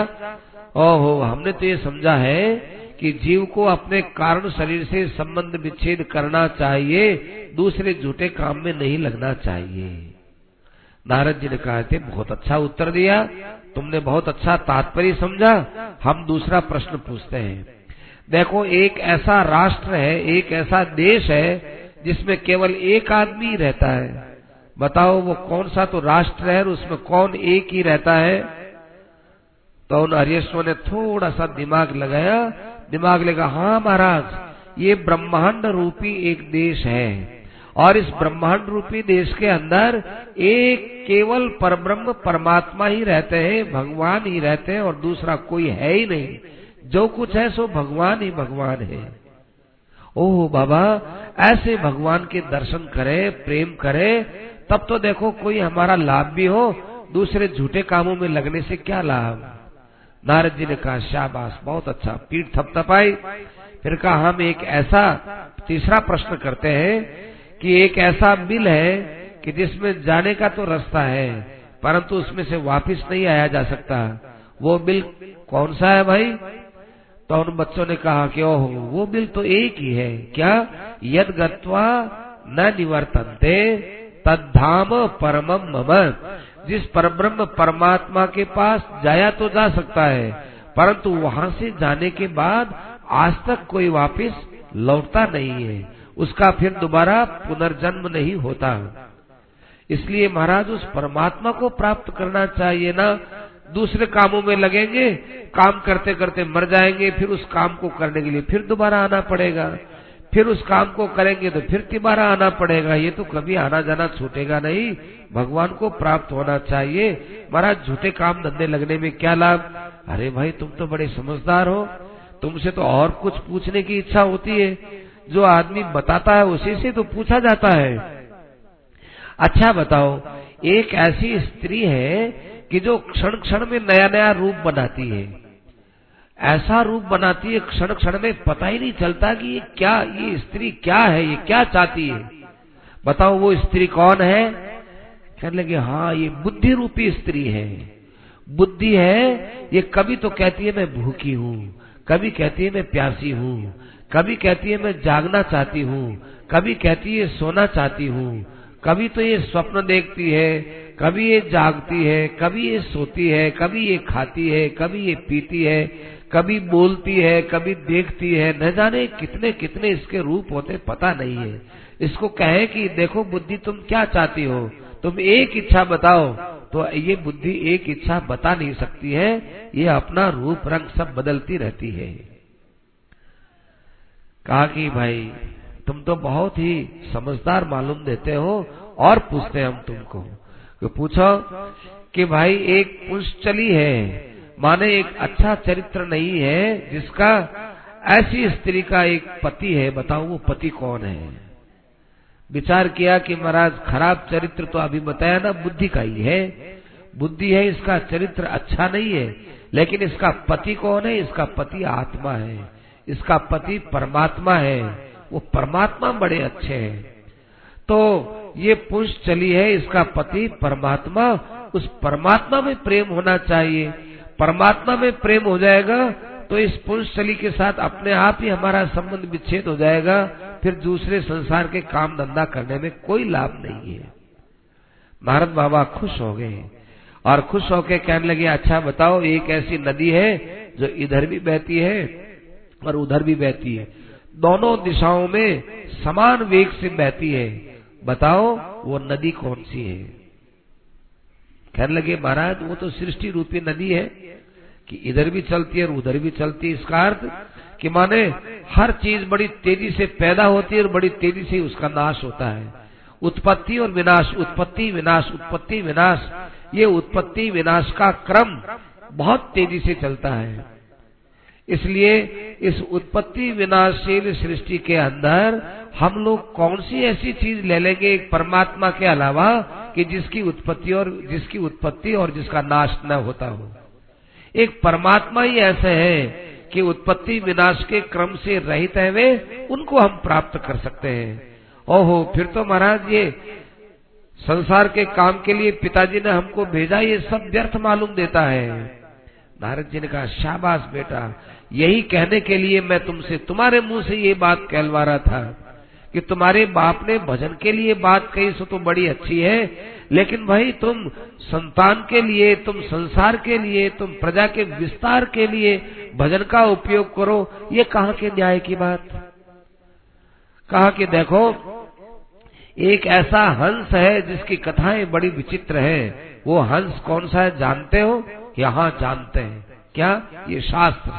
ओहो, हमने तो ये समझा है कि जीव को अपने कारण शरीर से संबंध विच्छेद करना चाहिए, दूसरे झूठे काम में नहीं लगना चाहिए। नारद जी ने कहा थे बहुत अच्छा उत्तर दिया। तुमने बहुत अच्छा तात्पर्य समझा। हम दूसरा प्रश्न पूछते हैं। देखो, एक ऐसा राष्ट्र है, एक ऐसा देश है, जिसमें केवल एक आदमी रहता है। बताओ वो कौन सा तो राष्ट्र है उसमें कौन एक ही रहता है? तो उन हरिश्वर ने थोड़ा सा दिमाग लगाया। दिमाग लगा हाँ महाराज, ये ब्रह्मांड रूपी एक देश है और इस ब्रह्मांड रूपी देश के अंदर एक केवल परब्रह्म परमात्मा ही रहते हैं, भगवान ही रहते हैं और दूसरा कोई है ही नहीं। जो कुछ है सो भगवान ही भगवान है। ओह बाबा, ऐसे भगवान के दर्शन करे, प्रेम करे तब तो देखो कोई हमारा लाभ भी हो, दूसरे झूठे कामों में लगने से क्या लाभ? नारद जी ने कहा, शाबाश, बहुत अच्छा पीठ थपथपाई फिर कहा, हम एक ऐसा तीसरा प्रश्न करते हैं कि एक ऐसा बिल है कि जिसमें जाने का तो रास्ता है, परंतु उसमें से वापस नहीं आया जा सकता। वो बिल कौन सा है भाई? तो उन बच्चों ने कहा कि ओह, वो बिल तो एक ही है। क्या? यद गत्वा न निवर्तनते। तद्धाम परमम मम। जिस परब्रह्म परमात्मा के पास जाया तो जा सकता है, परंतु वहाँ से जाने के बाद आज तक कोई वापस लौटता नहीं है। उसका फिर दोबारा पुनर्जन्म नहीं होता। इसलिए महाराज, उस परमात्मा को प्राप्त करना चाहिए ना। दूसरे कामों में लगेंगे, काम करते करते मर जाएँगे, फिर उस काम को करने के लिए फिर दोबारा आना पड़ेगा। फिर उस काम को करेंगे तो फिर तिबारा आना पड़ेगा। ये तो कभी आना जाना छूटेगा नहीं। भगवान को प्राप्त होना चाहिए। महाराज, झूठे काम धंधे लगने में क्या लाभ? अरे भाई, तुम तो बड़े समझदार हो। तुमसे तो और कुछ पूछने की इच्छा होती है। जो आदमी बताता है, उसी से तो पूछा जाता है। अच्छा बताओ, एक ऐसी स्त्री है कि जो क्षण क्षण में नया नया रूप बनाती है। ऐसा रूप बनाती है क्षण क्षण में पता ही नहीं चलता कि ये क्या, ये स्त्री क्या है, ये क्या चाहती है। बताओ वो स्त्री कौन है? कहने लगे हाँ ये बुद्धि रूपी स्त्री है। बुद्धि है, ये कभी तो कहती है, मैं भूखी हूँ, कभी कहती है, मैं प्यासी हूँ, कभी कहती है, मैं जागना चाहती हूँ, कभी कहती है, सोना चाहती हूँ, कभी तो ये स्वप्न देखती है, कभी ये जागती है, कभी ये सोती है, कभी ये खाती है, कभी ये पीती है कभी बोलती है, कभी देखती है, न जाने कितने कितने इसके रूप होते पता नहीं है। इसको कहे कि देखो बुद्धि तुम क्या चाहती हो? तुम एक इच्छा बताओ। तो ये बुद्धि एक इच्छा बता नहीं सकती है। ये अपना रूप रंग सब बदलती रहती है। कहा कि भाई, तुम तो बहुत ही समझदार मालूम देते हो और पूछते हम तुमको। तो पूछो कि भाई, एक पुंचली है। माने एक अच्छा चरित्र नहीं है, जिसका ऐसी स्त्री का एक पति है, बताओ वो पति कौन है? विचार किया कि महाराज, खराब चरित्र तो अभी बताया ना, बुद्धि का ही है। बुद्धि है, इसका चरित्र अच्छा नहीं है, लेकिन इसका पति कौन है? इसका पति आत्मा है। इसका पति परमात्मा है। वो परमात्मा बड़े अच्छे हैं। तो ये पुरुष चली है, इसका पति परमात्मा, उस परमात्मा में प्रेम होना चाहिए। परमात्मा में प्रेम हो जाएगा तो इस चली के साथ अपने आप ही हमारा संबंध विच्छेद हो जाएगा, फिर दूसरे संसार के काम धंधा करने में कोई लाभ नहीं है। भारत बाबा खुश हो गए और खुश होके कहने लगे अच्छा बताओ, एक ऐसी नदी है जो इधर भी बहती है और उधर भी बहती है। दोनों दिशाओं में समान वेग से बहती है। बताओ, वो नदी कौन सी है? कहने लगे, महाराज, वो तो सृष्टि रूपी नदी है। कि इधर भी चलती है और उधर भी चलती है। इसका अर्थ कि माने हर चीज़ बड़ी तेज़ी से पैदा होती है और बड़ी तेज़ी से उसका नाश होता है। उत्पत्ति और विनाश, उत्पत्ति विनाश उत्पत्ति, विनाश, ये उत्पत्ति, विनाश का क्रम बहुत तेज़ी से चलता है। इसलिए इस उत्पत्ति, विनाशशील सृष्टि के अंदर हम लोग कौन सी ऐसी चीज़ ले लेंगे एक परमात्मा के अलावा कि जिसकी उत्पत्ति और जिसकी उत्पत्ति और जिसका नाश न होता हो? एक परमात्मा ही ऐसे है कि उत्पत्ति विनाश के क्रम से रहित है वे, उनको हम प्राप्त कर सकते हैं। ओहो, फिर तो महाराज ये संसार के काम के लिए पिताजी ने हमको भेजा, ये सब व्यर्थ मालूम देता है। नारद जी ने कहा, शाबाश बेटा, यही कहने के लिए मैं तुमसे, तुम्हारे मुँह से ये बात कहलवा रहा था कि तुम्हारे बाप ने भजन के लिए बात कही, सो तो बड़ी अच्छी है लेकिन भाई, तुम संतान के लिए, तुम संसार के लिए, तुम प्रजा के विस्तार के लिए भजन का उपयोग करो, ये कहा के न्याय की बात? कहा कि, देखो, एक ऐसा हंस है जिसकी कथाएँ बड़ी विचित्र है। वो हंस कौन सा है, जानते हो? यहाँ जानते हैं। क्या? ये शास्त्र।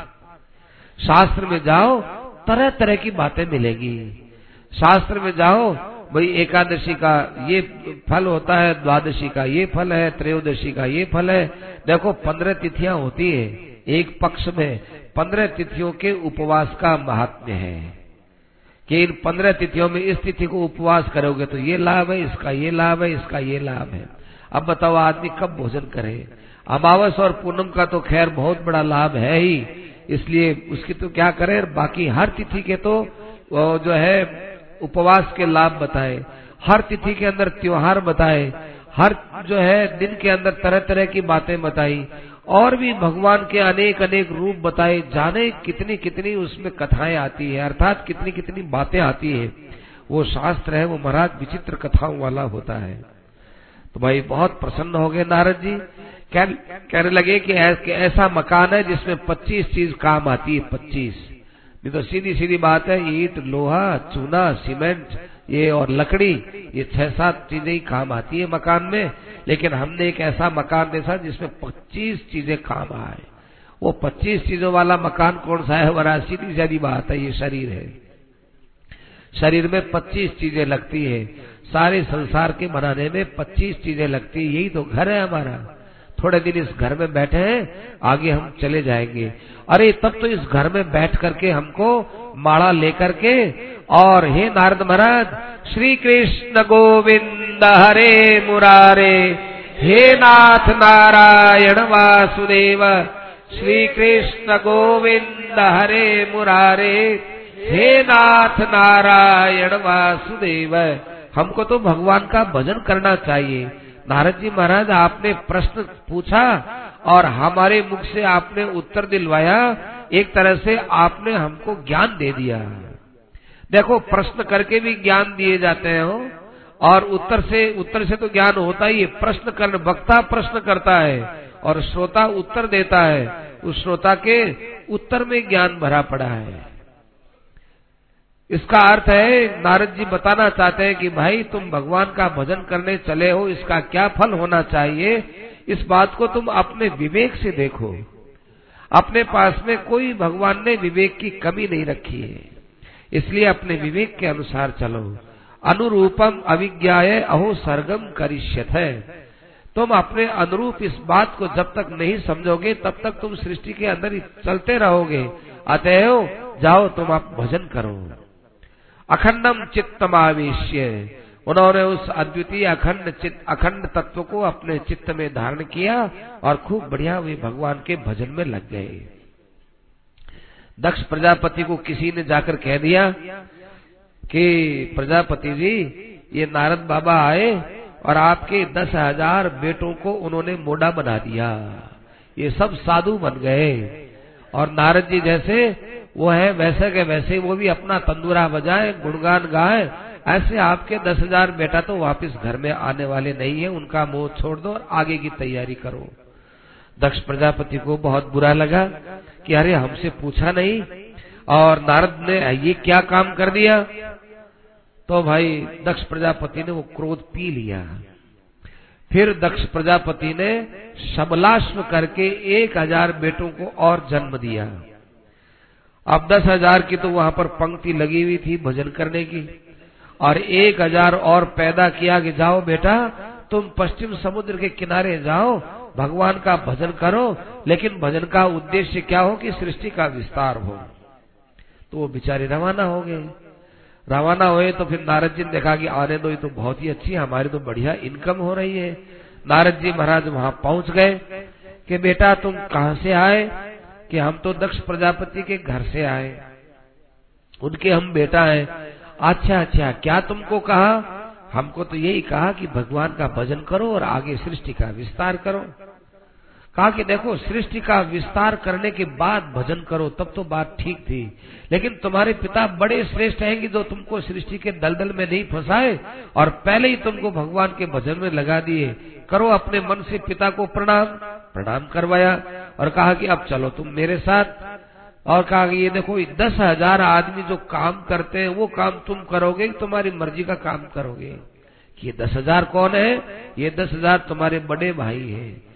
शास्त्र में जाओ तरह तरह की बातें मिलेगी। शास्त्र में जाओ भाई एकादशी का ये फल होता है, द्वादशी का ये फल है, त्रयोदशी का ये फल है। देखो, पंद्रह तिथियाँ होती है एक पक्ष में। पंद्रह तिथियों के उपवास का महात्म्य है। कि इन पंद्रह तिथियों में इस तिथि को उपवास करोगे तो ये लाभ है, इसका ये लाभ है, इसका ये लाभ है। अब बताओ, आदमी कब भोजन करे? अमावस और पूनम का तो खैर बहुत बड़ा लाभ है ही। इसलिए उसकी तो क्या करे? बाकी हर तिथि के तो जो है उपवास के लाभ बताए, हर तिथि के अंदर त्योहार बताए, हर जो है दिन के अंदर तरह तरह की बातें बताई, और भी भगवान के अनेक अनेक रूप बताए, जाने कितनी कितनी उसमें कथाएँ आती है, अर्थात कितनी कितनी बातें आती है। वो शास्त्र है, वो महाराज विचित्र कथाओं वाला होता है। तो भाई, बहुत प्रसन्न हो गए नारद जी। कहने लगे कि ऐसा मकान है जिसमें 25 चीज़ काम आती है 25 नहीं तो सीधी सीधी बात है, ईट, लोहा, चूना, सीमेंट, ये और लकड़ी, ये छह सात चीज़ें ही काम आती है मकान में। लेकिन हमने एक ऐसा मकान देखा जिसमें 25 चीज़ें काम आए। वो 25 चीज़ों वाला मकान कौन सा है? बड़ा सीधी सीधी बात है, ये शरीर है। शरीर में 25 चीज़ें लगती है। सारे संसार के बनाने में 25 चीज़ें लगती है। यही तो घर है हमारा। थोड़े दिन इस घर में बैठे हैं, आगे हम चले जाएँगे। अरे, तब तो इस घर में बैठ करके हमको माड़ा लेकर के, और हे नारद महाराज, श्री कृष्ण गोविंद हरे मुरारे, हे नाथ नारायण वासुदेव, श्री कृष्ण गोविंद हरे मुरारे, हे नाथ नारायण वासुदेव, हमको तो भगवान का भजन करना चाहिए। नारद जी महाराज, आपने प्रश्न पूछा और हमारे मुख से आपने उत्तर दिलवाया। एक तरह से आपने हमको ज्ञान दे दिया। देखो, प्रश्न करके भी ज्ञान दिए जाते हैं और उत्तर से उत्तर से तो ज्ञान होता ही है। प्रश्न कर, वक्ता प्रश्न करता है और श्रोता उत्तर देता है। उस श्रोता के उत्तर में ज्ञान भरा पड़ा है। इसका अर्थ है, नारद जी बताना चाहते हैं कि भाई, तुम भगवान का भजन करने चले हो, इसका क्या फल होना चाहिए? इस बात को तुम अपने विवेक से देखो। अपने पास में कोई भगवान ने विवेक की कमी नहीं रखी है। इसलिए अपने विवेक के अनुसार चलो। अनुरूपम अविज्ञाय अहो सरगम करिष्यत है। तुम अपने अनुरूप इस बात को जब तक नहीं समझोगे, तब तक तुम सृष्टि के अंदर ही चलते रहोगे। अतएव जाओ, तुम आप भजन करो। अखंडम चित्तमावेश्य। उन्होंने उस अद्वितीय अखंड चित्त अखंड तत्व को अपने चित्त में धारण किया और खूब बढ़िया वे भगवान के भजन में लग गए। दक्ष प्रजापति को किसी ने जाकर कह दिया कि प्रजापति जी, ये नारद बाबा आए और आपके दस हज़ार बेटों को उन्होंने मोड़ा बना दिया। ये सब साधु बन गए। और नारद जी जैसे, वो है वैसे के वैसे, वो भी अपना तंदूरा बजाए, गुणगान गाए। ऐसे आपके दस हज़ार बेटा तो वापस घर में आने वाले नहीं है, उनका मोह छोड़ दो और आगे की तैयारी करो। दक्ष प्रजापति को बहुत बुरा लगा कि अरे हमसे पूछा नहीं, और नारद ने, ये क्या काम कर दिया? तो भाई दक्ष प्रजापति ने वो क्रोध पी लिया। फिर दक्ष प्रजापति ने शबलाश्व करके एक हज़ार बेटों को और जन्म दिया। अब दस हज़ार की तो वहाँ पर पंक्ति लगी हुई थी भजन करने की। और एक हज़ार और पैदा किया कि जाओ बेटा, तुम पश्चिम समुद्र के किनारे जाओ, भगवान का भजन करो, लेकिन भजन का उद्देश्य क्या हो कि सृष्टि का विस्तार हो। तो वो बेचारे रवाना हो गए। रवाना हुए तो फिर नारद जी ने देखा कि आने दो, ये तो बहुत ही अच्छी हमारी तो बढ़िया इनकम हो रही है। नारद जी महाराज वहाँ पहुँच गए कि, बेटा, तुम कहाँ से आए कि हम तो दक्ष प्रजापति के घर से आए? उनके हम बेटा हैं। अच्छा अच्छा क्या तुमको कहा? हमको तो यही कहा कि भगवान का भजन करो और आगे सृष्टि का विस्तार करो। कहा कि देखो, सृष्टि का विस्तार करने के बाद भजन करो, तब तो बात ठीक थी। लेकिन तुम्हारे पिता बड़े श्रेष्ठ हैं कि जो तुमको सृष्टि के दलदल में नहीं फंसाए और पहले ही तुमको भगवान के भजन में लगा दिए। करो अपने मन से पिता को प्रणाम प्रणाम करवाया और कहा कि अब चलो तुम मेरे साथ। और कहा कि ये देखो दस हज़ार आदमी जो काम करते हैं, वो काम तुम करोगे तुम्हारी मर्ज़ी का काम करोगे? ये दस हज़ार कौन है? ये दस हज़ार तुम्हारे बड़े भाई हैं।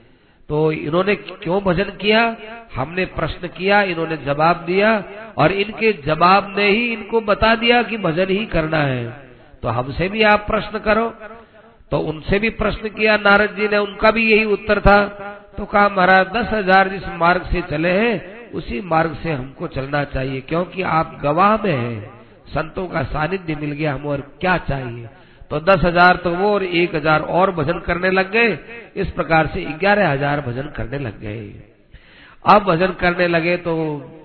तो इन्होंने क्यों भजन किया? हमने प्रश्न किया, इन्होंने जवाब दिया और इनके जवाब ने ही इनको बता दिया कि भजन ही करना है। तो हमसे भी आप प्रश्न करो। तो उनसे भी प्रश्न किया, नारद जी ने, उनका भी यही उत्तर था। तो कहा, महाराज, दस हज़ार जिस मार्ग से चले हैं, उसी मार्ग से हमको चलना चाहिए, क्योंकि आप गवाह में हैं। संतों का सानिध्य मिल गया, हम और क्या चाहिए? तो दस हज़ार तो वो और एक हज़ार और भजन करने लग गए। इस प्रकार से ग्यारह हज़ार भजन करने लग गए। अब भजन करने लगे तो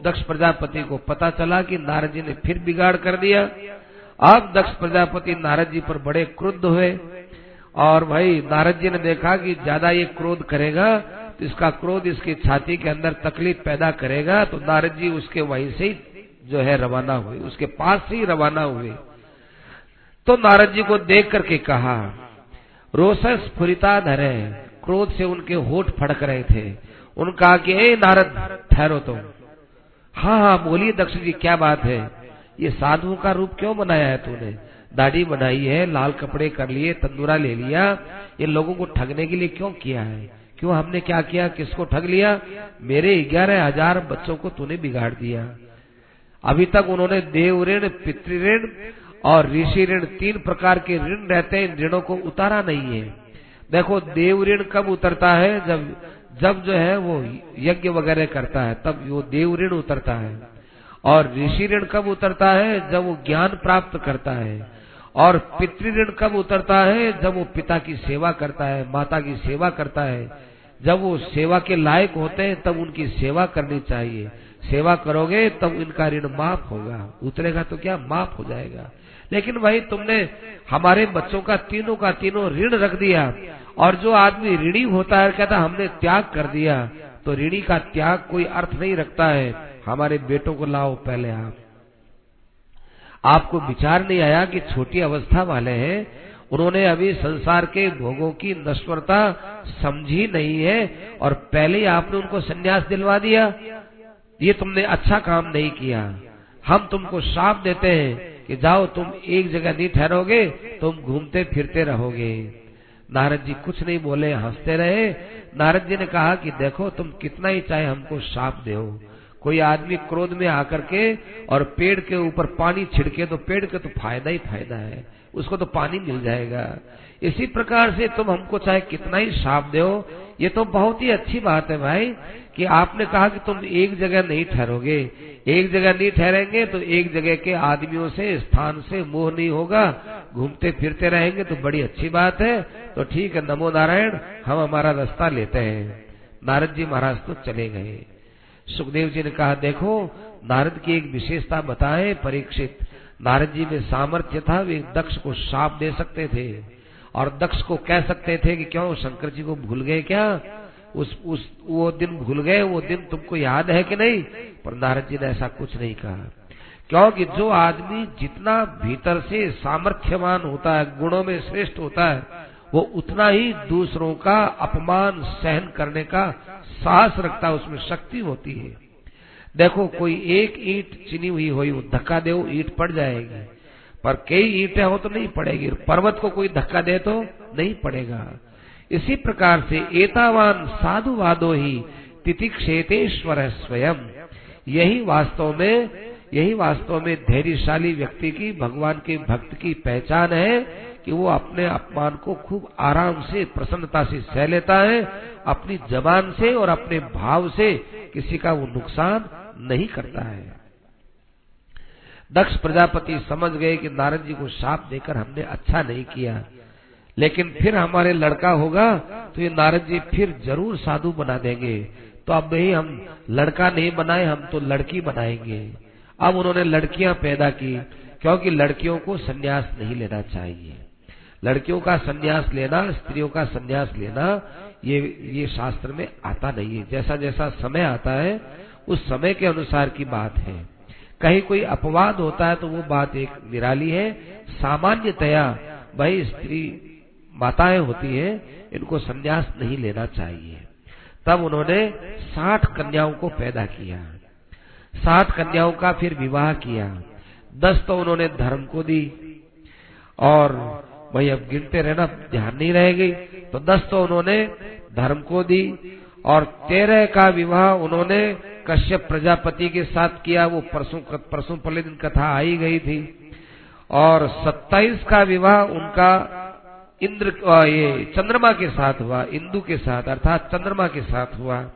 दक्ष प्रजापति को पता चला कि नारद जी ने फिर बिगाड़ कर दिया। अब दक्ष प्रजापति नारद जी पर बड़े क्रुद्ध हुए और भाई, नारद जी ने देखा कि ज़्यादा ये क्रोध करेगा तो इसका क्रोध इसकी छाती के अंदर तकलीफ़ पैदा करेगा तो नारद जी उसके वहीं से जो है रवाना हुए, उसके पास से ही रवाना हुए। तो नारद जी को देख करके कहा रोसस फुरिता धरे क्रोध से उनके होठ फड़क रहे थे। उनका कि, ए नारद, ठहरो तुम। हाँ हाँ बोलिए दक्ष जी, क्या बात है? ये साधु का रूप क्यों बनाया है तूने? दाढ़ी बनाई है, लाल कपड़े कर लिए, तंदूरा ले लिया। ये लोगों को ठगने के लिए क्यों किया है? क्यों हमने क्या किया? किसको ठग लिया? मेरे ग्यारह हज़ार बच्चों को तूने बिगाड़ दिया। अभी तक उन्होंने देव ऋण पितृ और ऋषि ऋण तीन प्रकार के ऋण रहते हैं, इन ऋणों को उतारा नहीं है। देखो, देव ऋण कब उतरता है? जब जब जो है वो यज्ञ वगैरह करता है, तब वो देव ऋण उतरता है। और ऋषि ऋण कब उतरता है? जब वो ज्ञान प्राप्त करता है। और पितृ ऋण कब उतरता है? जब वो पिता की सेवा करता है, माता की सेवा करता है। जब वो सेवा के लायक होते हैं, तब उनकी सेवा करनी चाहिए। सेवा करोगे, तब इनका ऋण माफ़ होगा। उतरेगा तो क्या? माफ़ हो जाएगा। लेकिन भाई तुमने हमारे बच्चों का तीनों का तीनों ऋण रख दिया। और जो आदमी ऋणी होता है कहता हमने त्याग कर दिया तो ऋणी का त्याग कोई अर्थ नहीं रखता है। हमारे बेटों को लाओ पहले आप। आपको विचार नहीं आया कि छोटी अवस्था वाले हैं। उन्होंने अभी संसार के भोगों की नश्वरता समझी नहीं है और पहले ही आपने उनको संन्यास दिलवा दिया। ये तुमने अच्छा काम नहीं किया। हम तुमको साफ़ देते हैं। कि जाओ तुम एक जगह नहीं ठहरोगे, तुम घूमते फिरते रहोगे। नारद जी कुछ नहीं बोले, हँसते रहे। नारद जी ने कहा कि देखो, तुम कितना ही चाहे हमको साप दे। कोई आदमी क्रोध में आकर के और पेड़ के ऊपर पानी छिड़के तो पेड़ का तो फ़ायदा ही फ़ायदा है। उसको तो पानी मिल जाएगा। इसी प्रकार से तुम हमको चाहे कितना ही साप दो, ये तो बहुत ही अच्छी बात है भाई, कि आपने कहा कि तुम एक जगह नहीं ठहरोगे। एक जगह नहीं ठहरेंगे तो एक जगह के आदमियों से, स्थान से मोह नहीं होगा। घूमते फिरते रहेंगे तो बड़ी अच्छी बात है। तो ठीक है, नमो नारायण, हम हमारा रास्ता लेते हैं। नारद जी महाराज तो चले गए। सुखदेव जी ने कहा, देखो, नारद की एक विशेषता बताए, परीक्षित। नारद जी में सामर्थ्य था, वे दक्ष को साप दे सकते थे। और दक्ष को कह सकते थे कि क्यों, शंकर जी को भूल गए क्या? उस उस, वो दिन भूल गए, वो दिन तुमको याद है कि नहीं? पर नारद जी ने ऐसा कुछ नहीं कहा। क्योंकि जो आदमी जितना भीतर से सामर्थ्यवान होता है, गुणों में श्रेष्ठ होता है, वो उतना ही दूसरों का अपमान सहन करने का साहस रखता है, उसमें शक्ति होती है। देखो, कोई एक ईट चिनी हुई हो धक्का दे ईट पड़ जाएगी। पर कई ईटें हो तो नहीं पड़ेगी। पर्वत को कोई धक्का दे तो नहीं पड़ेगा। इसी प्रकार से एतावान साधुवादो ही तिथि तितिक्षेतेश्वर स्वयं। यही वास्तव में, यही वास्तव में धैर्यशाली व्यक्ति की, भगवान के भक्त की पहचान है कि वो अपने अपमान को खूब आराम से, प्रसन्नता से सह लेता है, अपनी जबान से और अपने भाव से किसी का वो नुकसान नहीं करता है। दक्ष प्रजापति समझ गए कि नारद जी को साप देकर हमने अच्छा नहीं किया। लेकिन फिर हमारे लड़का होगा तो ये नारद जी फिर ज़रूर साधु बना देंगे। तो अब नहीं, हम लड़का नहीं बनाए, हम तो लड़की बनाएँगे। अब उन्होंने लड़कियाँ पैदा की, क्योंकि लड़कियों को संन्यास नहीं लेना चाहिए। लड़कियों का संन्यास लेना, स्त्रियों का संन्यास लेना, ये ये शास्त्र में आता नहीं है। जैसा जैसा समय आता है, उस समय के अनुसार की बात है। कहीं कोई अपवाद होता है तो वो बात एक निराली है। सामान्यतया भाई स्त्री माताएँ होती हैं, इनको संन्यास नहीं लेना चाहिए। तब उन्होंने साठ कन्याओं को पैदा किया। साठ कन्याओं का फिर विवाह किया। दस तो उन्होंने धर्म को दी। और भाई अब गिनते रहना, ध्यान नहीं रहेगी। तो दस तो उन्होंने धर्म को दी। और तेरह का विवाह उन्होंने कश्यप प्रजापति के साथ किया, वो परसों परसों पहले दिन कथा आई गई थी। और सत्ताईस का विवाह उनका इंद्र ये चंद्रमा के साथ हुआ, इंदु के साथ, अर्थात चंद्रमा के साथ हुआ।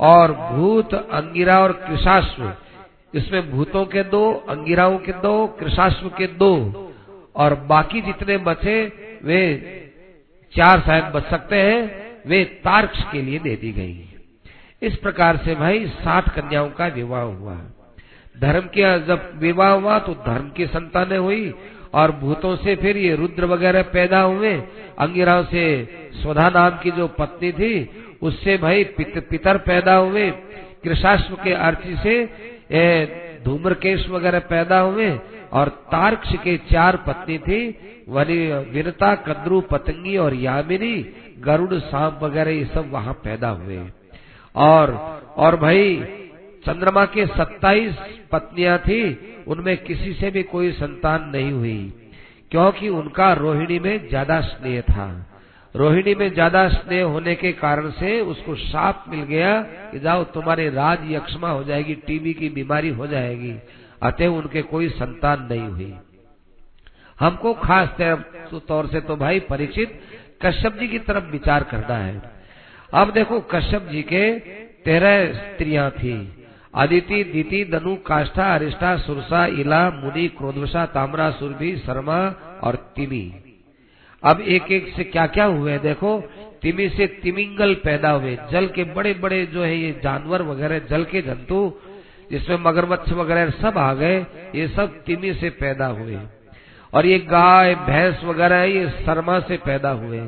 और भूत, अंगिरा और कृषाश्व, इसमें भूतों के दो, अंगिराओं के दो, कृषाश्व के दो, और बाकी जितने बचे, वे चार शायद बच सकते हैं, वे तार्क्ष के लिए दे दी गई इस प्रकार से भाई साठ कन्याओं का विवाह हुआ। धर्म के जब विवाह हुआ तो धर्म की संतानें हुई और भूतों से फिर ये रुद्र वगैरह पैदा हुए। अंगिराओं से स्वधा नाम की जो पत्नी थी उससे भाई पित, पितर पैदा हुए। कृषाश्व के अर्थी से धूम्रकेश वगैरह पैदा हुए और तार्क्ष के चार पत्नी थी वनी विनता कद्रु पतंगी और यामिनी गरुड़ सांप वगैरह ये सब वहाँ पैदा हुए। और और भाई, चंद्रमा के सत्ताईस पत्नियाँ थी, उनमें किसी से भी कोई संतान नहीं हुई, क्योंकि उनका रोहिणी में ज़्यादा स्नेह था। रोहिणी में ज़्यादा स्नेह होने के कारण से उसको साप मिल गया कि जाओ तुम्हारे राज यक्षमा हो जाएगी, टीबी की बीमारी हो जाएगी, अतः उनके कोई संतान नहीं हुई। हमको खास तौर से तो भाई परिचित कश्यप जी की तरफ़ विचार करना है। अब देखो कश्यप जी के तेरह स्त्रियाँ थी। अदिति दिति, दनु, काष्ठा, अरिष्ठा, सुरसा, इला, मुनि, क्रोधवशा, तामरा, सुरभि, शर्मा और तिमी। अब एक एक से क्या क्या हुए देखो, तिमी से तिमिंगल पैदा हुए। जल के बड़े बड़े जो है ये जानवर वगैरह, जल के जंतु, जिसमें मगरमच्छ वगैरह सब आ गए, ये सब तिमी से पैदा हुए। और ये गाय, भैंस वगैरह, ये शर्मा से पैदा हुए।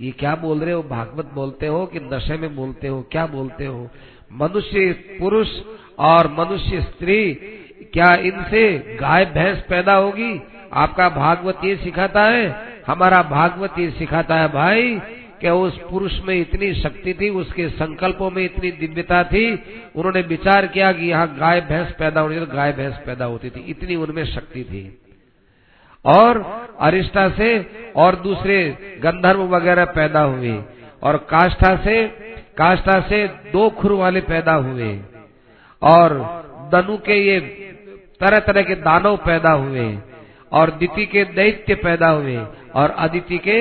ये क्या बोल रहे हो? भागवत बोलते हो कि नशे में बोलते हो? क्या बोलते हो? मनुष्य, पुरुष और मनुष्य स्त्री, क्या इनसे गाय, भैंस पैदा होगी? आपका भागवत ये सिखाता है, हमारा भागवत ये सिखाता है भाई, कि उस पुरुष में इतनी शक्ति थी, उसके संकल्पों में इतनी दिव्यता थी, उन्होंने विचार किया कि यहाँ गाय, भैंस पैदा होनी तो गाय, भैंस पैदा होती थी। इतनी उनमें शक्ति थी। और अरिष्टा से और दूसरे गंधर्व वगैरह पैदा हुए और काष्ठा से काष्ठा से दो खुर वाले पैदा हुए और दनु के ये तरह तरह के दानव पैदा हुए और दिति के दैत्य पैदा हुए और अदिति के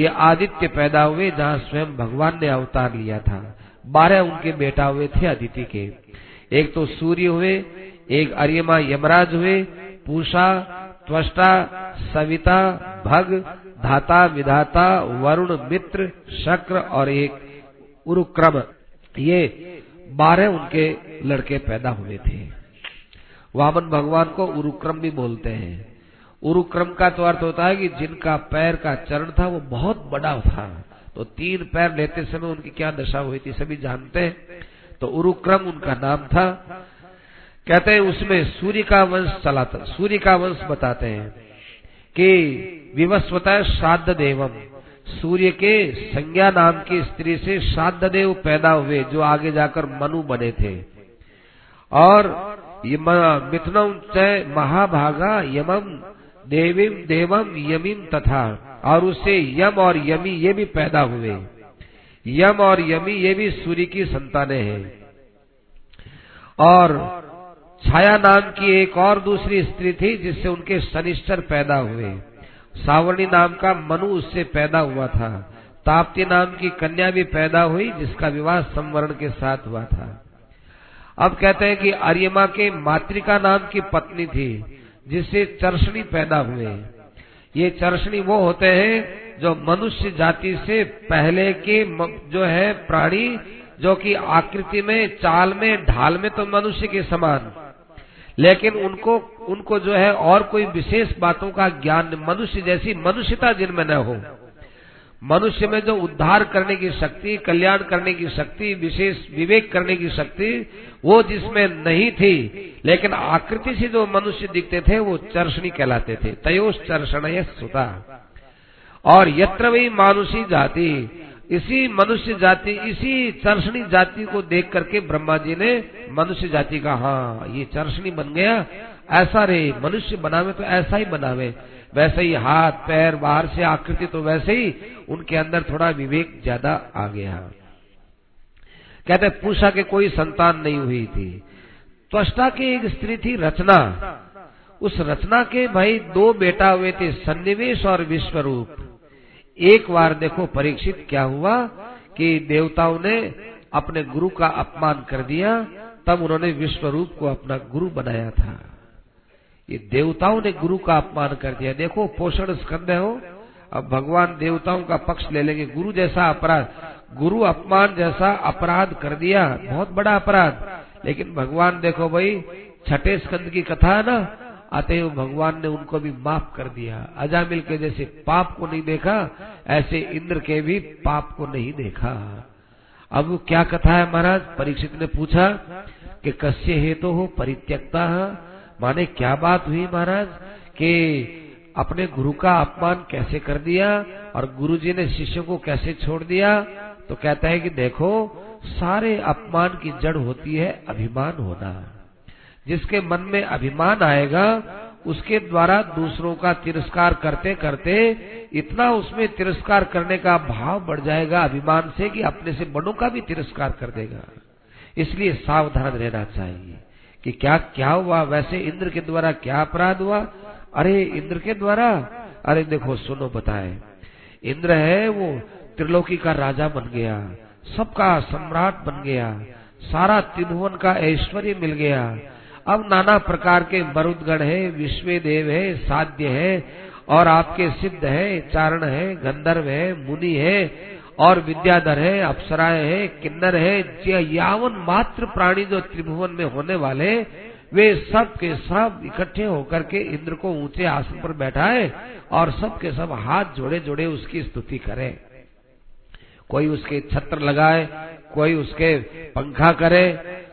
ये आदित्य पैदा हुए जहाँ स्वयं भगवान ने अवतार लिया था। बारह उनके बेटा हुए थे अदिति के। एक तो सूर्य हुए, एक अरियमा यमराज हुए, पूषा त्वष्टा, सविता, भग, धाता, विधाता, वरुण, मित्र, शक्र और एक उरुक्रम ये बारह उनके लड़के पैदा हुए थे। वामन भगवान को उरुक्रम भी बोलते हैं। उरुक्रम का तो अर्थ होता है कि जिनका पैर का चरण था, वो बहुत बड़ा था। तो तीन पैर लेते समय उनकी क्या दशा हुई थी, सभी जानते हैं। तो उरुक्रम उनका नाम था। कहते हैं, उसमें सूर्य का वंश चलाता सूर्य का वंश बताते हैं कि विवस्वता श्राद्ध देवम सूर्य के संज्ञा नाम की स्त्री से श्राद्ध देव पैदा हुए, जो आगे जाकर मनु बने थे। और मिथुन महाभागा यमम देवीम देवम यमीम तथा, और उससे यम और यमी ये भी पैदा हुए। यम और यमी ये भी सूर्य की संतानें हैं। और छाया नाम की एक और दूसरी स्त्री थी जिससे उनके शनिश्चर पैदा हुए। सावरणी नाम का मनु उससे पैदा हुआ था। ताप्ती नाम की कन्या भी पैदा हुई, जिसका विवाह संवरण के साथ हुआ था। अब कहते हैं कि आर्यमा के मातृका नाम की पत्नी थी, जिससे चर्षणी पैदा हुए। ये चर्षणी वो होते हैं जो मनुष्य जाति से पहले के जो है प्राणी, जो कि आकृति में, चाल में, ढाल में तो मनुष्य के समान। लेकिन उनको उनको जो है और कोई विशेष बातों का ज्ञान मनुष्य जैसी मनुष्यता जिनमें न हो। मनुष्य में जो उद्धार करने की शक्ति, कल्याण करने की शक्ति, विशेष विवेक करने की शक्ति, वो जिसमें नहीं थी, लेकिन आकृति से जो मनुष्य दिखते थे, वो चर्षणी कहलाते थे। तयोश चर्षण सुता। और यत्र वही मानुषी जाति इसी मनुष्य जाति, इसी चर्षणी जाति को देख करके ब्रह्मा जी ने मनुष्य जाति का हाँ ये चर्षणी बन गया, ऐसा रे, मनुष्य बनावे तो ऐसा ही बनावे। वैसे ही हाथ, पैर, बाहर से आकृति तो वैसे ही उनके अंदर थोड़ा विवेक ज़्यादा आ गया। कहते, पूछा के कोई संतान नहीं हुई थी। त्वष्टा की एक स्त्री थी रचना। उस रचना के भाई दो बेटा हुए थे, सन्निवेश और विश्वरूप। एक बार देखो परीक्षित क्या हुआ कि देवताओं ने अपने गुरु का अपमान कर दिया, तब उन्होंने विश्वरूप को अपना गुरु बनाया था। ये देवताओं ने गुरु का अपमान कर दिया। देखो, पोषण स्कंद हो अब भगवान देवताओं का पक्ष ले लेंगे। गुरु जैसा अपराध, गुरु अपमान जैसा अपराध कर दिया। बहुत बड़ा अपराध। लेकिन भगवान देखो भाई, छठे स्कंद की कथा है ना अतएव भगवान ने उनको भी माफ़ कर दिया। अजामिल के जैसे पाप को नहीं देखा, ऐसे इंद्र के भी पाप को नहीं देखा। अब क्या कथा है महाराज? परीक्षित ने पूछा कि कस्य हेतु हो परित्यक्ता? है माने क्या बात हुई महाराज? कि अपने गुरु का अपमान कैसे कर दिया और गुरु जी ने शिष्य को कैसे छोड़ दिया? तो कहता है कि देखो, सारे अपमान की जड़ होती है अभिमान होना। जिसके मन में अभिमान आएगा, उसके द्वारा दूसरों का तिरस्कार करते करते, इतना उसमें तिरस्कार करने का भाव बढ़ जाएगा, अभिमान से कि अपने से बड़ों का भी तिरस्कार कर देगा। इसलिए सावधान रहना चाहिए कि क्या क्या हुआ, वैसे इंद्र के द्वारा क्या अपराध हुआ? अरे, इंद्र के द्वारा? अरे देखो, सुनो, बताए। इंद्र है, वो त्रिलोकी का राजा बन गया, सबका सम्राट बन गया, सारा त्रिभुवन का ऐश्वर्य मिल गया अब नाना प्रकार के मरुदगण है, विश्व देव है, साध्य है, और आपके सिद्ध है, चारण है, गंधर्व है, मुनि है, और विद्याधर है, अप्सराएँ है, किन्नर है यावन मात्र प्राणी जो त्रिभुवन में होने वाले वे सब के सब इकट्ठे होकर के इंद्र को ऊँचे आसन पर बैठाए और सब के सब हाथ जोड़े जोड़े उसकी स्तुति करें। कोई उसके छत्र लगाए, कोई उसके पंखा करे,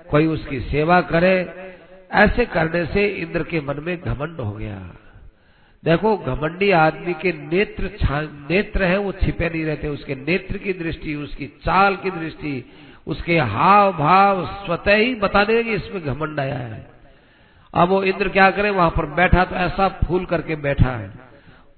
कोई उसकी सेवा करे ऐसे करने से इंद्र के मन में घमंड हो गया। देखो, घमंडी आदमी के नेत्र नेत्र है, वो छिपे नहीं रहते। उसके नेत्र की दृष्टि, उसकी चाल की दृष्टि, उसके हाव भाव स्वतः ही बता देगा इसमें घमंड आया है। अब वो इंद्र क्या करे, वहाँ पर बैठा तो ऐसा फूल करके बैठा है।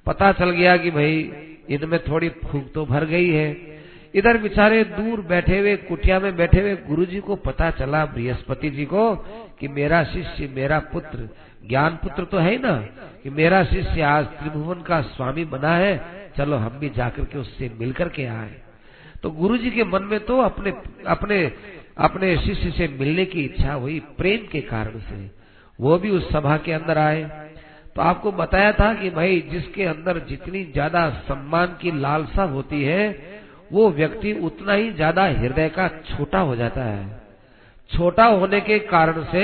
पता चल गया कि भाई, इनमें थोड़ी फूक तो भर गई है। इधर बिचारे दूर बैठे हुए, कुटिया में बैठे हुए गुरु जी को पता चला, बृहस्पति जी को, कि मेरा शिष्य, मेरा पुत्र, ज्ञान पुत्र तो है ना, कि मेरा शिष्य आज त्रिभुवन का स्वामी बना है, चलो हम भी जाकर के उससे मिलकर के आए। तो गुरु जी के मन में तो अपने अपने अपने शिष्य से मिलने की इच्छा हुई, प्रेम के कारण से। वो भी उस सभा के अंदर आए। तो आपको बताया था कि भाई, जिसके अंदर जितनी ज़्यादा सम्मान की लालसा होती है वो व्यक्ति उतना ही ज़्यादा हृदय का छोटा हो जाता है। छोटा होने के कारण से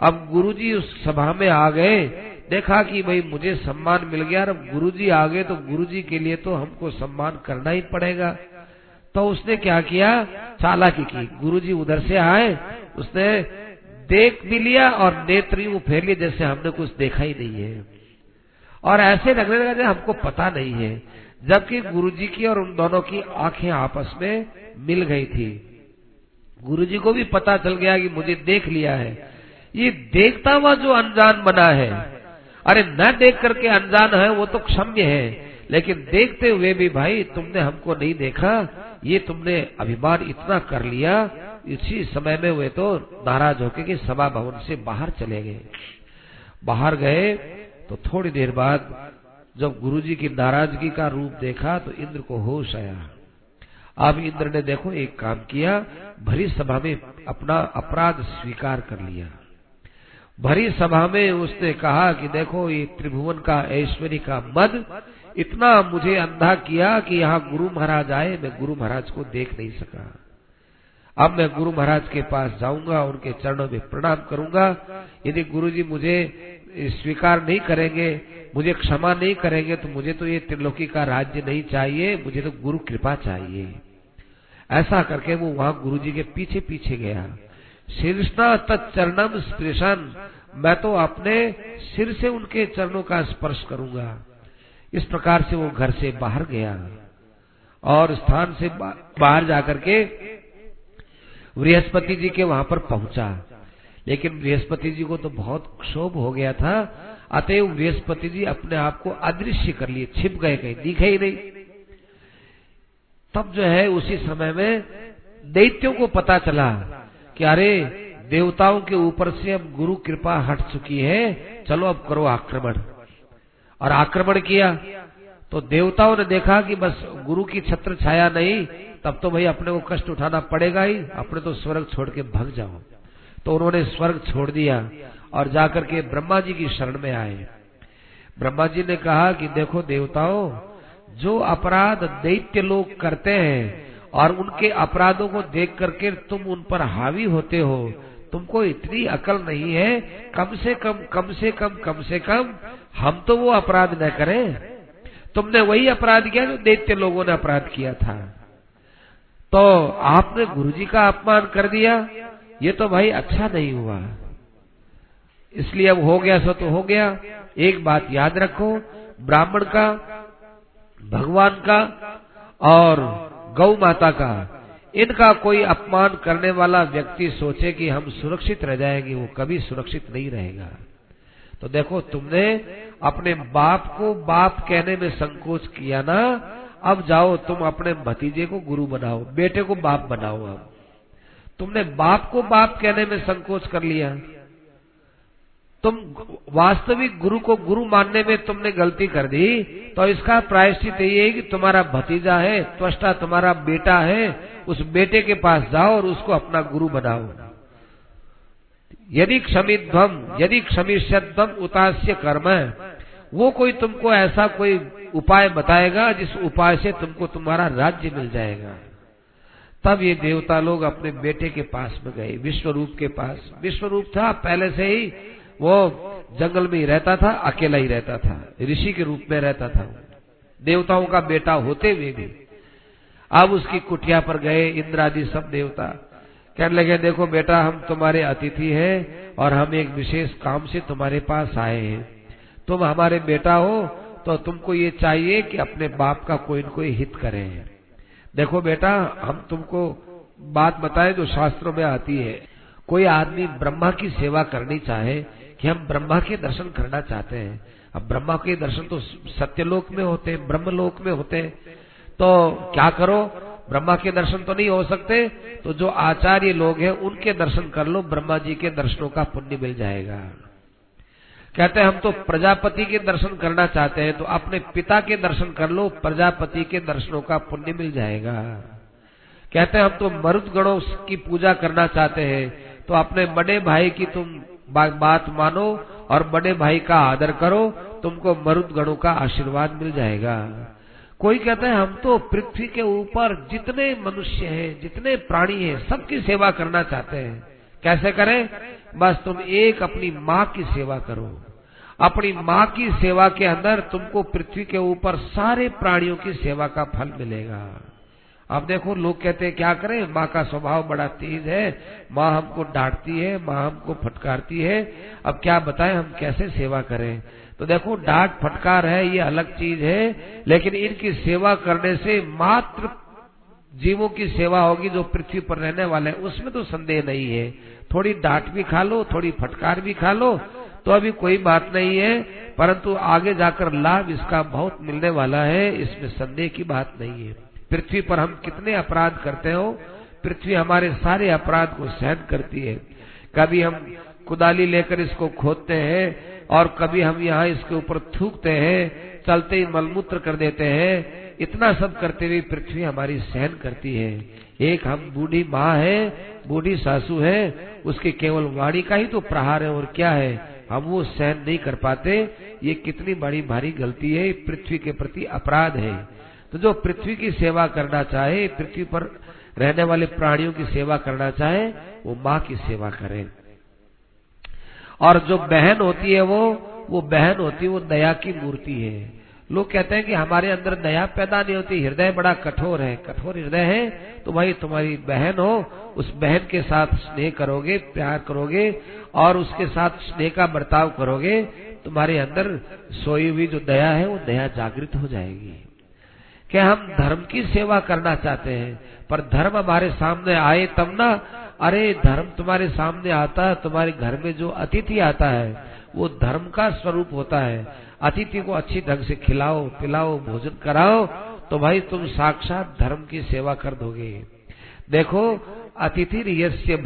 अब गुरुजी उस सभा में आ गए। देखा कि भाई मुझे सम्मान मिल गया और गुरुजी आ गए तो गुरुजी के लिए तो हमको सम्मान करना ही पड़ेगा। तो उसने क्या किया? चालाकी की। गुरुजी उधर से आए, उसने देख भी लिया और नेत्री वो फेर लिया जैसे हमने कुछ देखा ही नहीं है। और ऐसे लगने लगा जैसे हमको पता नहीं है। जबकि गुरुजी की और उन दोनों की आँखें आपस में मिल गई थी। गुरुजी को भी पता चल गया कि मुझे देख लिया है। ये देखता हुआ जो अनजान बना है, अरे न देख करके अनजान है, वो तो क्षम्य है। लेकिन देखते हुए भी भाई, तुमने हमको नहीं देखा, ये तुमने अभिमान इतना कर लिया, इसी समय में वे तो नाराज़ होके कि सभा भवन से बाहर चले गए। बाहर गए तो थोड़ी देर बाद जब गुरुजी की नाराज़गी का रूप देखा तो इंद्र को होश आया। अब इंद्र ने देखो, एक काम किया, भरी सभा में अपना अपराध स्वीकार कर लिया। भरी सभा में उसने कहा कि देखो, ये त्रिभुवन का ऐश्वर्य का मद इतना मुझे अंधा किया कि यहाँ गुरु महाराज आए, मैं गुरु महाराज को देख नहीं सका। अब मैं गुरु महाराज के पास जाऊँगा, उनके चरणों में प्रणाम करूँगा। यदि गुरु जी मुझे स्वीकार नहीं करेंगे, मुझे क्षमा नहीं करेंगे तो मुझे तो ये त्रिलोकी का राज्य नहीं चाहिए, मुझे तो गुरु कृपा चाहिए। ऐसा करके वो वहाँ गुरु जी के पीछे पीछे गया शीर्षना तत्चरणम स्पृशन। मैं तो अपने सिर से उनके चरणों का स्पर्श करूँगा। इस प्रकार से वो घर से बाहर गया और स्थान से बाहर जाकर के बृहस्पति जी के वहाँ पर पहुँचा। लेकिन बृहस्पति जी को तो बहुत क्षोभ हो गया था। अतएव बृहस्पति जी अपने आप को अदृश्य कर लिए, छिप गए कहीं, दिखे ही नहीं। तब जो है उसी समय में दैत्यों को पता चला कि अरे, देवताओं के ऊपर से अब गुरु कृपा हट चुकी है, चलो अब करो आक्रमण। और आक्रमण किया। तो देवताओं ने देखा कि बस गुरु की छत्र छाया नहीं, तब तो भाई अपने को कष्ट उठाना पड़ेगा ही, अपने तो स्वर्ग छोड़ के भग जाओ। तो उन्होंने स्वर्ग छोड़ दिया और जाकर के ब्रह्मा जी की शरण में आए। ब्रह्मा जी ने कहा कि देखो देवताओं, जो अपराध दैत्य लोग करते हैं और उनके अपराधों को देख करके तुम उन पर हावी होते हो, तुमको इतनी अकल नहीं है, कम से कम कम से कम कम से कम हम तो वो अपराध न करें। तुमने वही अपराध किया जो दैत्य लोगों ने अपराध किया था। तो आपने गुरुजी का अपमान कर दिया ये तो भाई अच्छा नहीं हुआ। इसलिए अब हो गया सो तो हो गया। एक बात याद रखो, ब्राह्मण का, भगवान का और गौ माता का, इनका कोई अपमान करने वाला व्यक्ति सोचे कि हम सुरक्षित रह जाएँगे, वो कभी सुरक्षित नहीं रहेगा। तो देखो, तुमने अपने बाप को बाप कहने में संकोच किया ना, अब जाओ तुम अपने भतीजे को गुरु बनाओ, बेटे को बाप बनाओ अब। तुमने बाप को बाप कहने में संकोच कर लिया। तुम वास्तविक गुरु को गुरु मानने में तुमने गलती कर दी तो इसका प्रायश्चित यही है कि तुम्हारा भतीजा है, त्वष्टा तुम्हारा बेटा है, उस बेटे के पास जाओ और उसको अपना गुरु बनाओ। यदि क्षमिध्वम यदि क्षमिष्यध्वम उतास्य कर्म है, वो कोई तुमको ऐसा कोई उपाय बताएगा जिस उपाय से तुमको तुम्हारा राज्य मिल जाएगा। तब ये देवता लोग अपने बेटे के पास में गए विश्व रूप के पास। विश्व रूप था, पहले से ही वो जंगल में ही रहता था, अकेला ही रहता था, ऋषि के रूप में रहता था। देवताओं का बेटा होते हुए भी। अब उसकी कुटिया पर गए इंद्र आदि सब देवता। कहने लगे, देखो बेटा, हम तुम्हारे अतिथि हैं और हम एक विशेष काम से तुम्हारे पास आए हैं। तुम हमारे बेटा हो तो तुमको ये चाहिए कि अपने बाप का कोई न कोई हित करें। देखो बेटा, हम तुमको बात बताएँ जो शास्त्रों में आती है। कोई आदमी ब्रह्मा की सेवा करनी चाहे, कि हम ब्रह्मा के दर्शन करना चाहते हैं। अब ब्रह्मा के दर्शन तो सत्यलोक में होते हैं ब्रह्मलोक में होते। हैं तो क्या करो? ब्रह्मा के दर्शन तो नहीं हो सकते। तो जो आचार्य लोग हैं, उनके दर्शन कर लो, ब्रह्मा जी के दर्शनों का पुण्य मिल जाएगा। कहते हैं, हम तो प्रजापति के दर्शन करना चाहते हैं तो अपने पिता के दर्शन कर लो, प्रजापति के दर्शनों का पुण्य मिल जाएगा। कहते हैं, हम तो मरुद गणों की पूजा करना चाहते हैं तो अपने बड़े भाई की तुम बात मानो और बड़े भाई का आदर करो, तुमको मरुद गणों का आशीर्वाद मिल जाएगा। कोई कहता है, हम तो पृथ्वी के ऊपर जितने मनुष्य हैं, जितने प्राणी हैं, सबकी सेवा करना चाहते हैं। कैसे करें? बस तुम एक अपनी माँ की सेवा करो। अपनी माँ की सेवा के अंदर तुमको पृथ्वी के ऊपर सारे प्राणियों की सेवा का फल मिलेगा। अब देखो, लोग कहते हैं, क्या करें? माँ का स्वभाव बड़ा तेज है। माँ हमको डांटती है, माँ हमको फटकारती है। अब क्या बताएँ, हम कैसे सेवा करें? तो देखो, डांट फटकार है, ये अलग चीज़ है, लेकिन इनकी सेवा करने से मात्र जीवों की सेवा होगी जो पृथ्वी पर रहने वाले हैं। उसमें तो संदेह नहीं है। थोड़ी डांट भी खा लो, थोड़ी फटकार भी खा लो तो अभी कोई बात नहीं है, परंतु आगे जाकर लाभ इसका बहुत मिलने वाला है, इसमें संदेह की बात नहीं है। पृथ्वी पर हम कितने अपराध करते हो? पृथ्वी हमारे सारे अपराध को सहन करती है। कभी हम कुदाली लेकर इसको खोदते हैं, और कभी हम यहाँ इसके ऊपर थूकते हैं, चलते ही मलमूत्र कर देते हैं, इतना सब करते हुए पृथ्वी हमारी सहन करती है। एक हम बूढ़ी माँ है, बूढ़ी सासू है, उसके केवल वाणी का ही तो प्रहार है, और क्या है? हम वो सहन नहीं कर पाते। ये कितनी बड़ी भारी गलती है, पृथ्वी के प्रति अपराध है। तो जो पृथ्वी की सेवा करना चाहे, पृथ्वी पर रहने वाले प्राणियों की सेवा करना चाहे, वो माँ की सेवा करे। और जो बहन होती है वो वो बहन होती है, वो दया की मूर्ति है। लोग कहते हैं कि हमारे अंदर दया पैदा नहीं होती, हृदय बड़ा कठोर है। कठोर हृदय है तो भाई तुम्हारी बहन हो, उस बहन के साथ स्नेह करोगे, प्यार करोगे और उसके साथ स्नेह का बर्ताव करोगे, तुम्हारे अंदर सोई हुई जो दया है, वो दया जागृत हो जाएगी। कि हम धर्म की सेवा करना चाहते हैं? पर धर्म हमारे सामने आए तब ना, अरे, धर्म तुम्हारे सामने आता है तुम्हारे घर में जो अतिथि आता है, वो धर्म का स्वरूप होता है। अतिथि को अच्छी ढंग से खिलाओ, पिलाओ, भोजन कराओ तो भाई तुम साक्षात धर्म की सेवा कर दोगे। देखो, अतिथि यस्य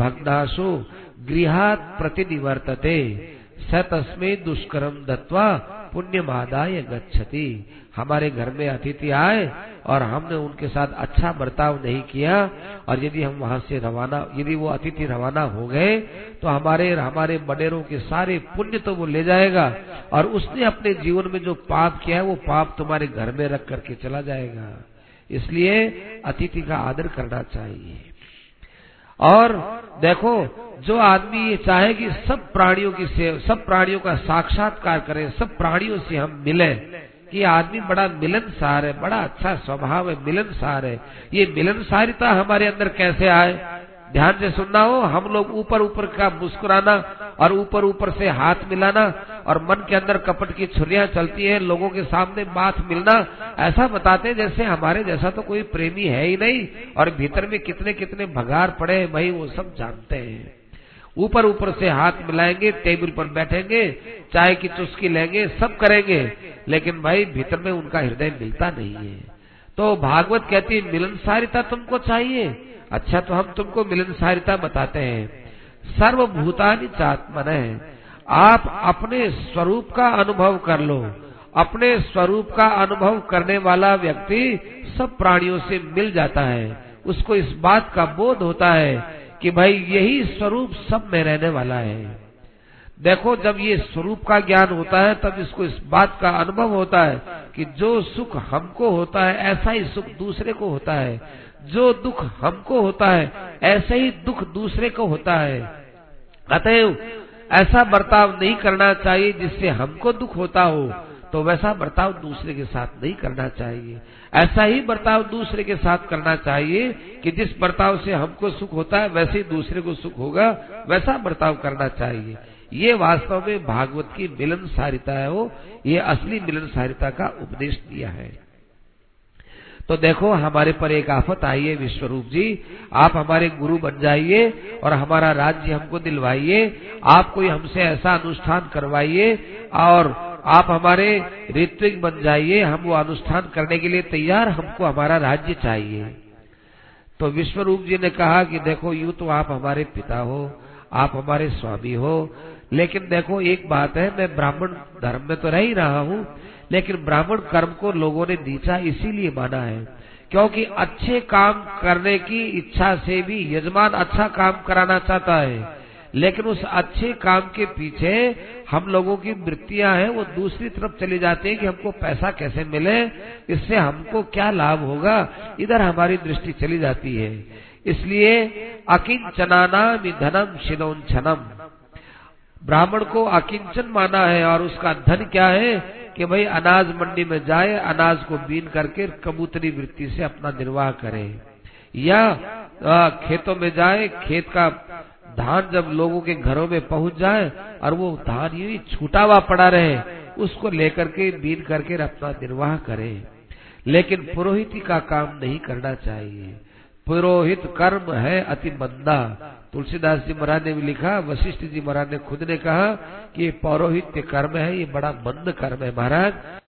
गृहात प्रतिनिवर्तते। स तस्मे दुष्कर्म दत्वा पुण्यमादाय गच्छति। हमारे घर में अतिथि आए और हमने उनके साथ अच्छा बर्ताव नहीं किया और यदि हम वहाँ से रवाना, यदि वो अतिथि रवाना हो गए तो हमारे हमारे बडेरों के सारे पुण्य तो वो ले जाएगा और उसने अपने जीवन में जो पाप किया है, वो पाप तुम्हारे घर में रख करके चला जाएगा। इसलिए अतिथि का आदर करना चाहिए। और देखो, जो आदमी ये चाहे कि सब प्राणियों की सेव सब प्राणियों का साक्षात्कार करे, सब प्राणियों से हम मिले, कि आदमी बड़ा मिलनसार है, बड़ा अच्छा स्वभाव है, मिलनसार है। ये मिलनसारिता हमारे अंदर कैसे आए? ध्यान से सुनना हो, हम लोग ऊपर ऊपर का मुस्कुराना और ऊपर ऊपर से हाथ मिलाना और मन के अंदर कपट की छुरियाँ चलती है, लोगों के सामने बात मिलना, ऐसा बताते हैं जैसे हमारे जैसा तो कोई प्रेमी है ही नहीं और भीतर में कितने कितने भगार पड़े हैं भाई वो सब जानते हैं। ऊपर ऊपर से हाथ मिलाएँगे, टेबल पर बैठेंगे, चाय की चुस्की लेंगे, सब करेंगे, लेकिन भाई भीतर में उनका हृदय मिलता नहीं है। तो भागवत कहती है, मिलनसारिता तुमको चाहिए। अच्छा तो हम तुमको मिलनसारिता बताते हैं। सर्वभूतानि चात्मन। है आप अपने स्वरूप का अनुभव कर लो। अपने स्वरूप का अनुभव करने वाला व्यक्ति सब प्राणियों से मिल जाता है। उसको इस बात का बोध होता है कि भाई, यही स्वरूप सब में रहने वाला है। देखो, जब ये स्वरूप का ज्ञान होता है, तब इसको इस बात का अनुभव होता है कि जो सुख हमको होता है, ऐसा ही सुख दूसरे को होता है। जो दुख हमको होता है, ऐसे ही दुख दूसरे को होता है। अतएव, ऐसा बर्ताव नहीं करना चाहिए जिससे हमको दुख होता हो तो वैसा बर्ताव दूसरे के साथ नहीं करना चाहिए। ऐसा ही बर्ताव दूसरे के साथ करना चाहिए कि जिस बर्ताव से हमको सुख होता है, वैसे ही दूसरे को सुख होगा, वैसा बर्ताव करना चाहिए। ये वास्तव में भागवत की मिलन सारिता है वो, ये असली मिलन सारिता का उपदेश दिया है। तो देखो, हमारे पर एक आफत आई है विश्वरूप जी। आप हमारे गुरु बन जाइए और हमारा राज्य हमको दिलवाइए। आप कोई हमसे ऐसा अनुष्ठान करवाइए और आप हमारे ऋत्विक बन जाइए। हम वो अनुष्ठान करने के लिए तैयार, हमको हमारा राज्य चाहिए। तो विश्वरूप जी ने कहा कि देखो, यू तो आप हमारे पिता हो, आप हमारे स्वामी हो लेकिन देखो, एक बात है, मैं ब्राह्मण धर्म में तो रह ही रहा हूँ, लेकिन ब्राह्मण कर्म को लोगों ने नीचा इसीलिए माना है, क्योंकि अच्छे काम करने की इच्छा से भी यजमान अच्छा काम कराना चाहता है। लेकिन उस अच्छे काम के पीछे हम लोगों की वृत्तियाँ हैं, वो दूसरी तरफ़ चली जाती है कि हमको पैसा कैसे मिले, इससे हमको क्या लाभ होगा, इधर हमारी दृष्टि चली जाती है। इसलिए अकिंचनाना धनम शिलोन छनम ब्राह्मण को अकिंचन माना है और उसका धन क्या है कि भाई अनाज मंडी में जाए, अनाज को बीन करके कबूतरी वृत्ति से अपना निर्वाह करे। या खेतों में जाए, खेत का धान जब लोगों के घरों में पहुँच जाए और वो धान यही छूटा हुआ पड़ा रहे, उसको लेकर के बीन करके अपना निर्वाह करे। लेकिन पुरोहित का काम नहीं करना चाहिए। पुरोहित कर्म है अति मंदा। तुलसीदास जी महाराज ने भी लिखा, वशिष्ठ जी महाराज ने खुद ने कहा कि ये पौरोहित्य कर्म है, ये बड़ा मंद कर्म है महाराज।